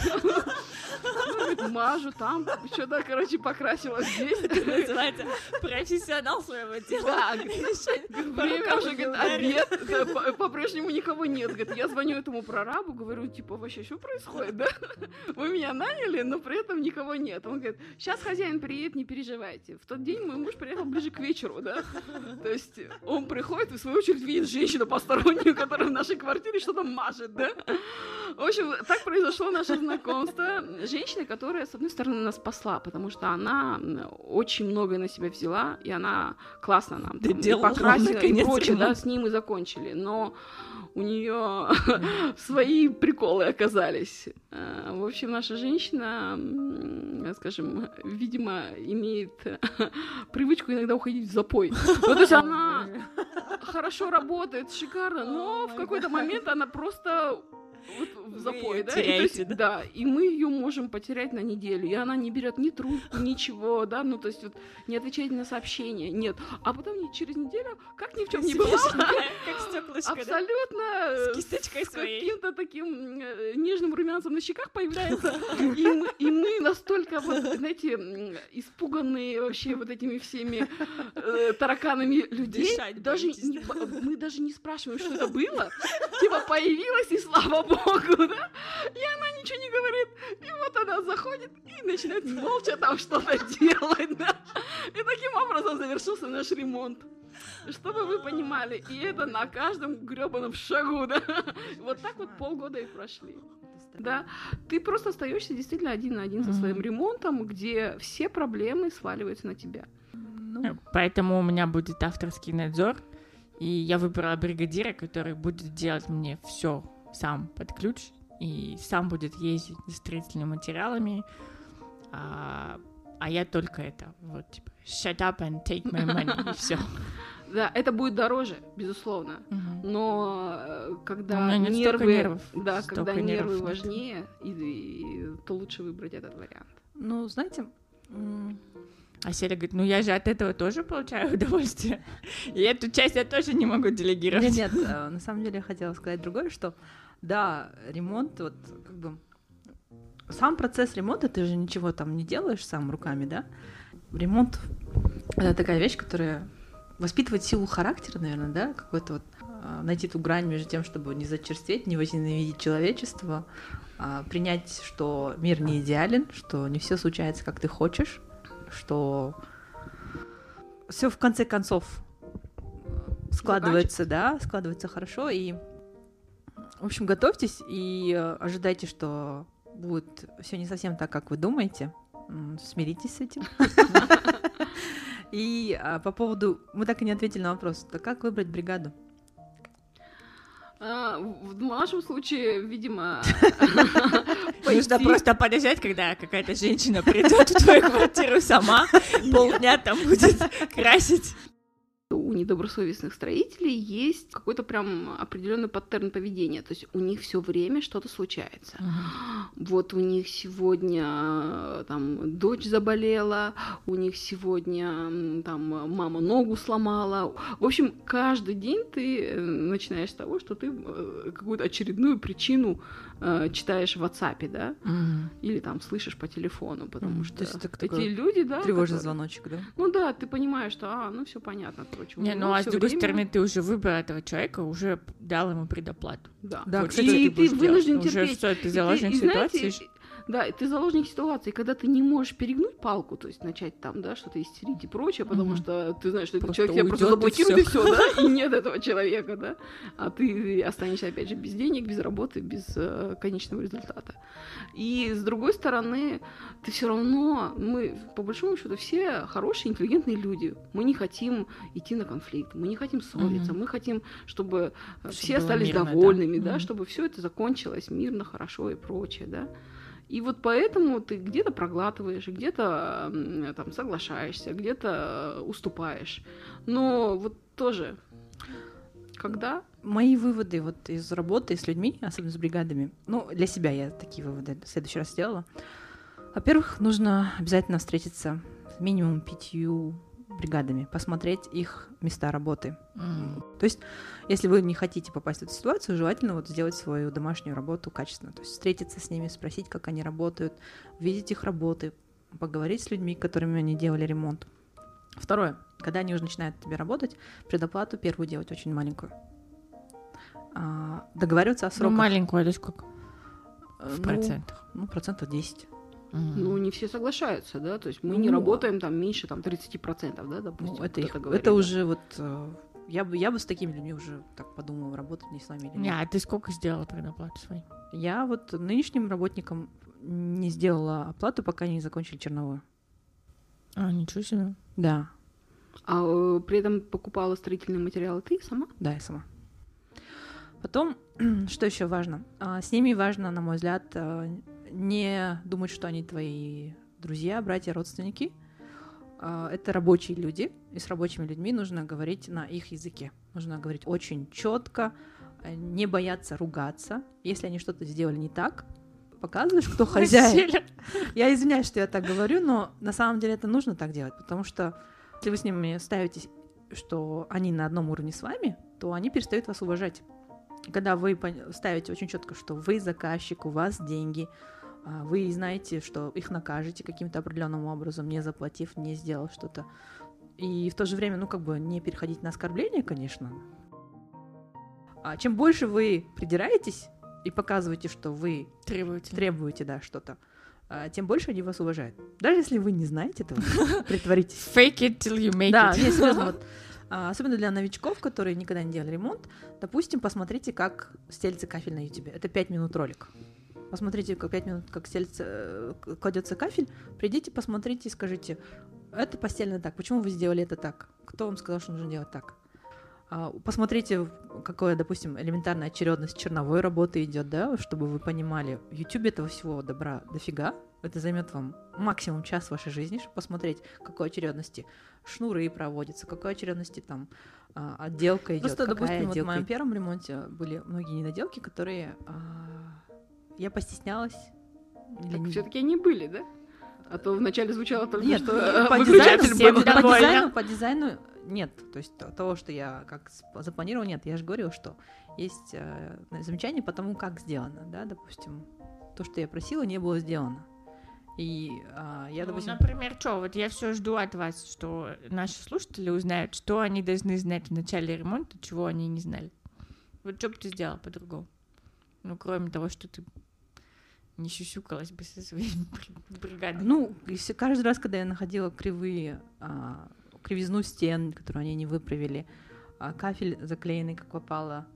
Ну, говорит, мажу там, что-то, короче, покрасила здесь. Называется профессионал своего дела. Да, Время уже, говорит, обед, по-прежнему никого нет. Говорит, я звоню этому прорабу, говорю, типа, вообще, что происходит, да? *laughs* Вы меня наняли, но при этом никого нет. Он говорит, сейчас хозяин приедет, не переживайте. В тот день мой муж приехал ближе к вечеру, да? *laughs* То есть он приходит и, в свою очередь, видит женщину постороннюю, которая в нашей квартире что-то мажет, да? В общем, так произошло наше знакомство. Женщина, которая, с одной стороны, нас спасла, потому что она очень многое на себя взяла, и она классно нам там, и Доделала, покрасила, и прочее, да, с ним и закончили. Но у нее *laughs* свои приколы оказались. Э, В общем, наша женщина, скажем, видимо, имеет *laughs* привычку иногда уходить в запой. Ну, то есть она хорошо работает, шикарно, но в какой-то момент она просто вот в запой, да, и, есть, да? да, и мы ее можем потерять на неделю, и она не берет ни трубку, ничего, да, ну то есть вот не отвечает на сообщения, нет, а потом через неделю, как ни в чем не бывало, как стеклышко, абсолютно э, С кисточкой с каким-то таким э, нежным румянцем на щеках появляется, и мы, и мы настолько вот, знаете, испуганные вообще вот этими всеми э, тараканами людей, даже не, мы даже не спрашиваем, что это было, типа появилась и слава богу, да, и она ничего не говорит, и вот она заходит и начинает молча там что-то делать, да, и таким образом завершился наш ремонт. Чтобы вы понимали, и это на каждом гребаном шагу, да. Вот так вот полгода и прошли. Да, ты просто остаешься действительно один на один со своим ремонтом, где все проблемы сваливаются на тебя. Ну, Поэтому у меня будет авторский надзор, и я выбрала бригадира, который будет делать мне все сам под ключ, и сам будет ездить за строительными материалами, а, а я только это, вот, типа, shut up and take my money, и *laughs* все. Да, это будет дороже, безусловно. Но э, когда нет нервы, нервов, да, когда нервов нервы нет. важнее, и, и- то лучше выбрать этот вариант. ну, знаете, А Селя говорит, ну я же от этого тоже получаю *laughs* удовольствие. И эту часть я тоже не могу делегировать. Нет, нет, э, на самом деле я хотела сказать другое, что да, ремонт, вот как бы сам процесс ремонта, ты же ничего там не делаешь сам руками, да? Ремонт — это такая вещь, которая воспитывает силу характера, наверное, да, какой-то вот а, найти ту грань между тем, чтобы не зачерстветь, не возненавидеть человечество, а, принять, что мир не идеален, что не все случается, как ты хочешь, что все в конце концов э, складывается, да, складывается хорошо, и в общем, готовьтесь и э, ожидайте, что будет все не совсем так, как вы думаете. Смиритесь с этим. *laughs* И а, по поводу... Мы так и не ответили на вопрос. Так как выбрать бригаду? А, в нашем случае, видимо, *laughs* Нужно просто подождать, когда какая-то женщина придет в твою квартиру сама, *laughs* полдня там будет красить. Недобросовестных строителей есть какой-то прям определенный паттерн поведения. То есть у них все время что-то случается. Мгм. Вот у них сегодня э, там дочь заболела, у них сегодня там мама ногу сломала. В общем, каждый день ты э, начинаешь с того, что ты э, какую-то очередную причину э, читаешь в WhatsApp, да, Мгм. или там слышишь по телефону, потому Мгм. что То есть это эти люди, да, Тревожный которые- звоночек, да? Ну да, ты понимаешь, что, а, ну все понятно, короче. Не, него ну а с другой время- стороны, ты уже выбрал этого человека, уже дал ему предоплату. да. Да, Вот кстати, что и будешь ты делать? вынужден Уже терпеть. ты И ты- заложник и знаете, ситуации. Да, ты заложник ситуации, когда ты не можешь перегнуть палку, то есть начать там, да, что-то истерить и прочее, потому Мгм. что ты знаешь, что этот человек тебя просто заблокирует, и все, да, и нет этого человека, да, а ты останешься, опять же, без денег, без работы, без э, конечного результата. И с другой стороны, ты все равно, мы, по большому счету, все хорошие, интеллигентные люди. Мы не хотим идти на конфликт, мы не хотим ссориться, Мгм. мы хотим, чтобы э, Чтобы все остались мирно, да. довольными, да, Мгм. чтобы все это закончилось мирно, хорошо и прочее, да. И вот поэтому ты где-то проглатываешь, где-то там соглашаешься, где-то уступаешь. Но вот тоже, когда Мои выводы вот из работы с людьми, особенно с бригадами, ну, для себя я такие выводы в следующий раз сделала. Во-первых, нужно обязательно встретиться с минимум пятью бригадами, посмотреть их места работы. М. То есть, если вы не хотите попасть в эту ситуацию, желательно вот сделать свою домашнюю работу качественно. То есть встретиться с ними, спросить, как они работают, увидеть их работы, поговорить с людьми, которыми они делали ремонт. Второе. Когда они уже начинают тебе работать, предоплату первую делать очень маленькую. А, договариваться о Ну, сроках. маленькую, это сколько? Э, В ну, процентах. Ну, процентов 10. Ну, не все соглашаются, да, то есть мы не Ну, работаем там меньше там 30%, да, допустим. Ну, это, их- говорит, это да. уже вот... э, Я бы, я бы с такими людьми уже так подумала, работать не с вами или Не, нет. а ты сколько сделала предоплату своей? Я вот нынешним работникам не сделала оплату, пока не закончили черновую. А, ничего себе. Да, А э, при этом покупала строительные материалы ты сама? да, я сама. Потом, *clears throat* что еще важно? А, С ними важно, на мой взгляд, а, не думать, что они твои друзья, братья, родственники. А, Это рабочие люди, и с рабочими людьми нужно говорить на их языке. Нужно говорить очень четко, не бояться ругаться. Если они что-то сделали не так, показываешь, кто хозяин. *laughs* Я извиняюсь, что я так говорю, но на самом деле это нужно так делать, потому что если вы с ними ставите, что они на одном уровне с вами, то они перестают вас уважать. Когда вы ставите очень четко, что вы заказчик, у вас деньги, а, вы знаете, что их накажете каким-то определенным образом, не заплатив, не сделав что-то. И в то же время, ну, как бы не переходить на оскорбление, конечно. А чем больше вы придираетесь и показываете, что вы Требовательно. требуете, да, что-то, а, тем больше они вас уважают. Даже если вы не знаете этого, *laughs* притворитесь. Fake it till you make Да, it. не, серьезно, *laughs* вот, а, особенно для новичков, которые никогда не делали ремонт, допустим, посмотрите, как стелится кафель на YouTube. Это 5 минут ролик. Посмотрите, как 5 минут, как стелится, э, кладется кафель, придите, посмотрите и скажите, это постельно так, почему вы сделали это так? Кто вам сказал, что нужно делать так? А, Посмотрите, какая, допустим, элементарная очередность черновой работы идет, да, чтобы вы понимали. В YouTube этого всего добра дофига. Это займет вам максимум час вашей жизни, чтобы посмотреть, какой очередности шнуры проводятся, какой очередности там а, отделка идет. Просто, допустим, вот в отделка моем первом ремонте были многие недоделки, которые а, я постеснялась. Так не- все-таки они были, да? А то вначале звучало только, Нет, что ну, э, по дизайну, всем был. по, дизайну, по дизайну нет. То есть то- того, что я как запланировала, нет. Я же говорила, что есть э, замечания по тому, как сделано, да, допустим. То, что я просила, не было сделано. И а, я, Ну, допустим, например, что, вот я все жду от вас, что наши слушатели узнают, что они должны знать в начале ремонта, чего они не знали. Вот что бы ты сделала по-другому? Ну, кроме того, что ты не сюсюкалась бы со своими *laughs* бри- бригадами. Ну, если каждый раз, когда я находила кривые, а, кривизну стен, которую они не выправили, а, кафель заклеенный, как попало,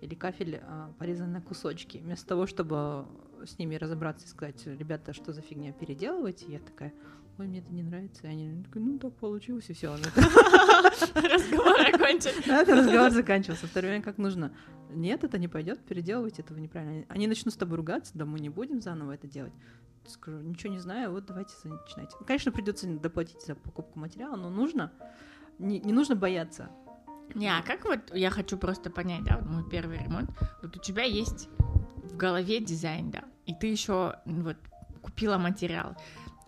или кафель а, порезанный на кусочки, вместо того, чтобы с ними разобраться и сказать, ребята, что за фигня переделываете, я такая, ой, мне это не нравится, и они такие, ну так получилось, и все. *laughs* *laughs* Разговор окончен. этот разговор заканчивался. Второй момент, как нужно. Нет, это не пойдет, переделывайте этого неправильно. Они начнут с тобой ругаться, да мы не будем заново это делать. Скажу, ничего не знаю, вот давайте начинайте. Конечно, придется доплатить за покупку материала, но нужно, не, не нужно бояться. Не, а как вот, я хочу просто понять, да, вот мой первый ремонт, вот у тебя есть в голове дизайн, да, и ты еще вот купила материал.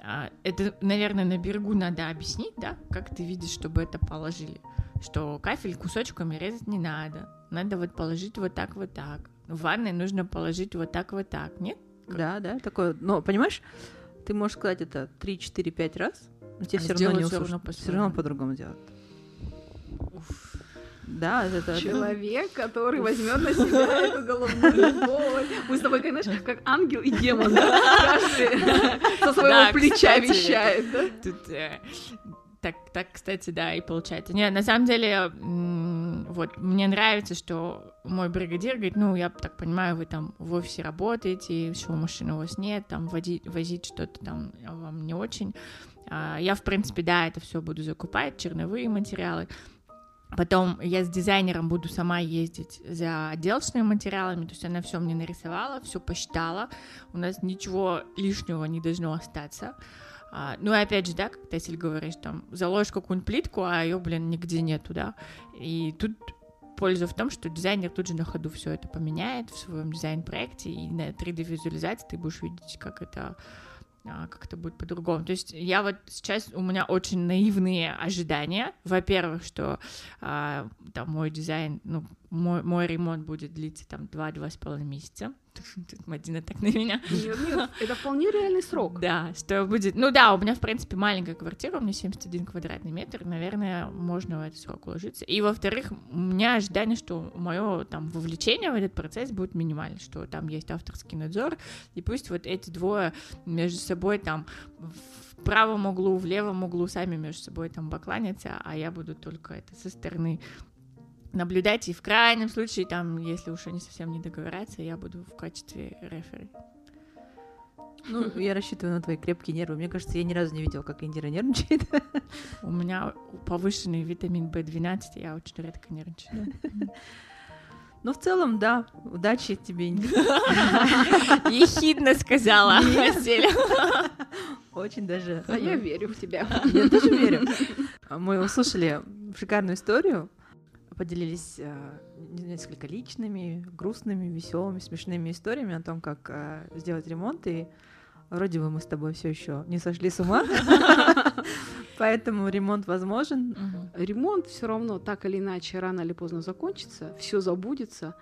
А, Это, наверное, на берегу надо объяснить, да, как ты видишь, чтобы это положили, что кафель кусочками резать не надо, надо вот положить вот так, вот так. В ванной нужно положить вот так, вот так, нет? Да, да, такое. Но, понимаешь, ты можешь сказать это 3, 4, 5 раз, но тебе А все равно не услышат. равно Все равно по-другому делать. Уф. Да, это... Человек, который возьмет на себя *laughs* эту головную боль. Мы с тобой, конечно, как ангел и демон, да? *laughs* Каждый со своего Да, плеча кстати, вещает, да? Тут э, так, так, кстати, да, и получается. Не, на самом деле, вот мне нравится, что мой бригадир говорит, ну, я так понимаю, вы там в офисе работаете, что машины у вас нет, там водить, возить что-то там вам не очень. А, Я, в принципе, да, это все буду закупать, черновые материалы. Потом я с дизайнером буду сама ездить за отделочными материалами, то есть она все мне нарисовала, все посчитала, у нас ничего лишнего не должно остаться. А, ну и опять же, да, как если говоришь, там, заложишь какую-нибудь плитку, а ее, блин, нигде нету, да. И тут польза в том, что дизайнер тут же на ходу все это поменяет в своем дизайн-проекте, и на 3D-визуализации ты будешь видеть, как это а, как это будет по-другому. То есть я вот сейчас, у меня очень наивные ожидания. Во-первых, что а, там мой дизайн, ну, мой, мой ремонт будет длиться там 2-2,5 месяца. Тут Мадина так на меня. Нет, нет, *laughs* это вполне реальный срок. Да, что будет... Ну да, у меня, в принципе, маленькая квартира, у меня 71 квадратный метр, наверное, можно в этот срок уложиться. И, во-вторых, у меня ожидание, что мое там вовлечение в этот процесс будет минимально, что там есть авторский надзор, и пусть вот эти двое между собой там в правом углу, в левом углу сами между собой там бакланятся, а я буду только это со стороны наблюдать, и в крайнем случае, там, если уж они совсем не договорятся, я буду в качестве рефери. Ну, *laughs* я рассчитываю на твои крепкие нервы. Мне кажется, я ни разу не видела, как Индира нервничает. *laughs* У меня повышенный витамин В12, я очень редко нервничаю. *laughs* Ну, в целом, да, удачи тебе. Ехидно сказала Василия. Очень даже. А я верю в тебя. Я тоже верю. Мы услышали шикарную историю, поделились э, несколько личными, грустными, веселыми, смешными историями о том, как э, сделать ремонт, и вроде бы мы с тобой все еще не сошли с ума, *laughs* поэтому ремонт возможен. Ремонт все равно так или иначе рано или поздно закончится, все забудется.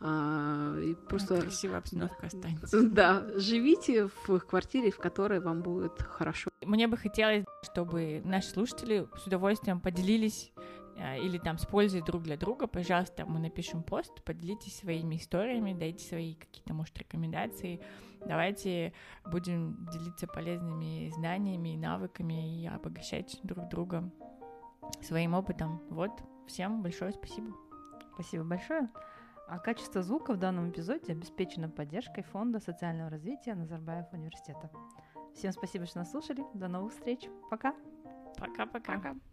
а, и Просто красивая обстановка останется. *laughs* да, живите в квартире, в которой вам будет хорошо. Мне бы хотелось, чтобы наши слушатели с удовольствием поделились или там с пользой друг для друга, пожалуйста, мы напишем пост, поделитесь своими историями, дайте свои какие-то, может, рекомендации. Давайте будем делиться полезными знаниями и навыками и обогащать друг друга своим опытом. Вот, всем большое спасибо. Спасибо большое. А качество звука в данном эпизоде обеспечено поддержкой Фонда социального развития Назарбаев университета. Всем спасибо, что нас слушали. До новых встреч. Пока. Пока-пока. Пока.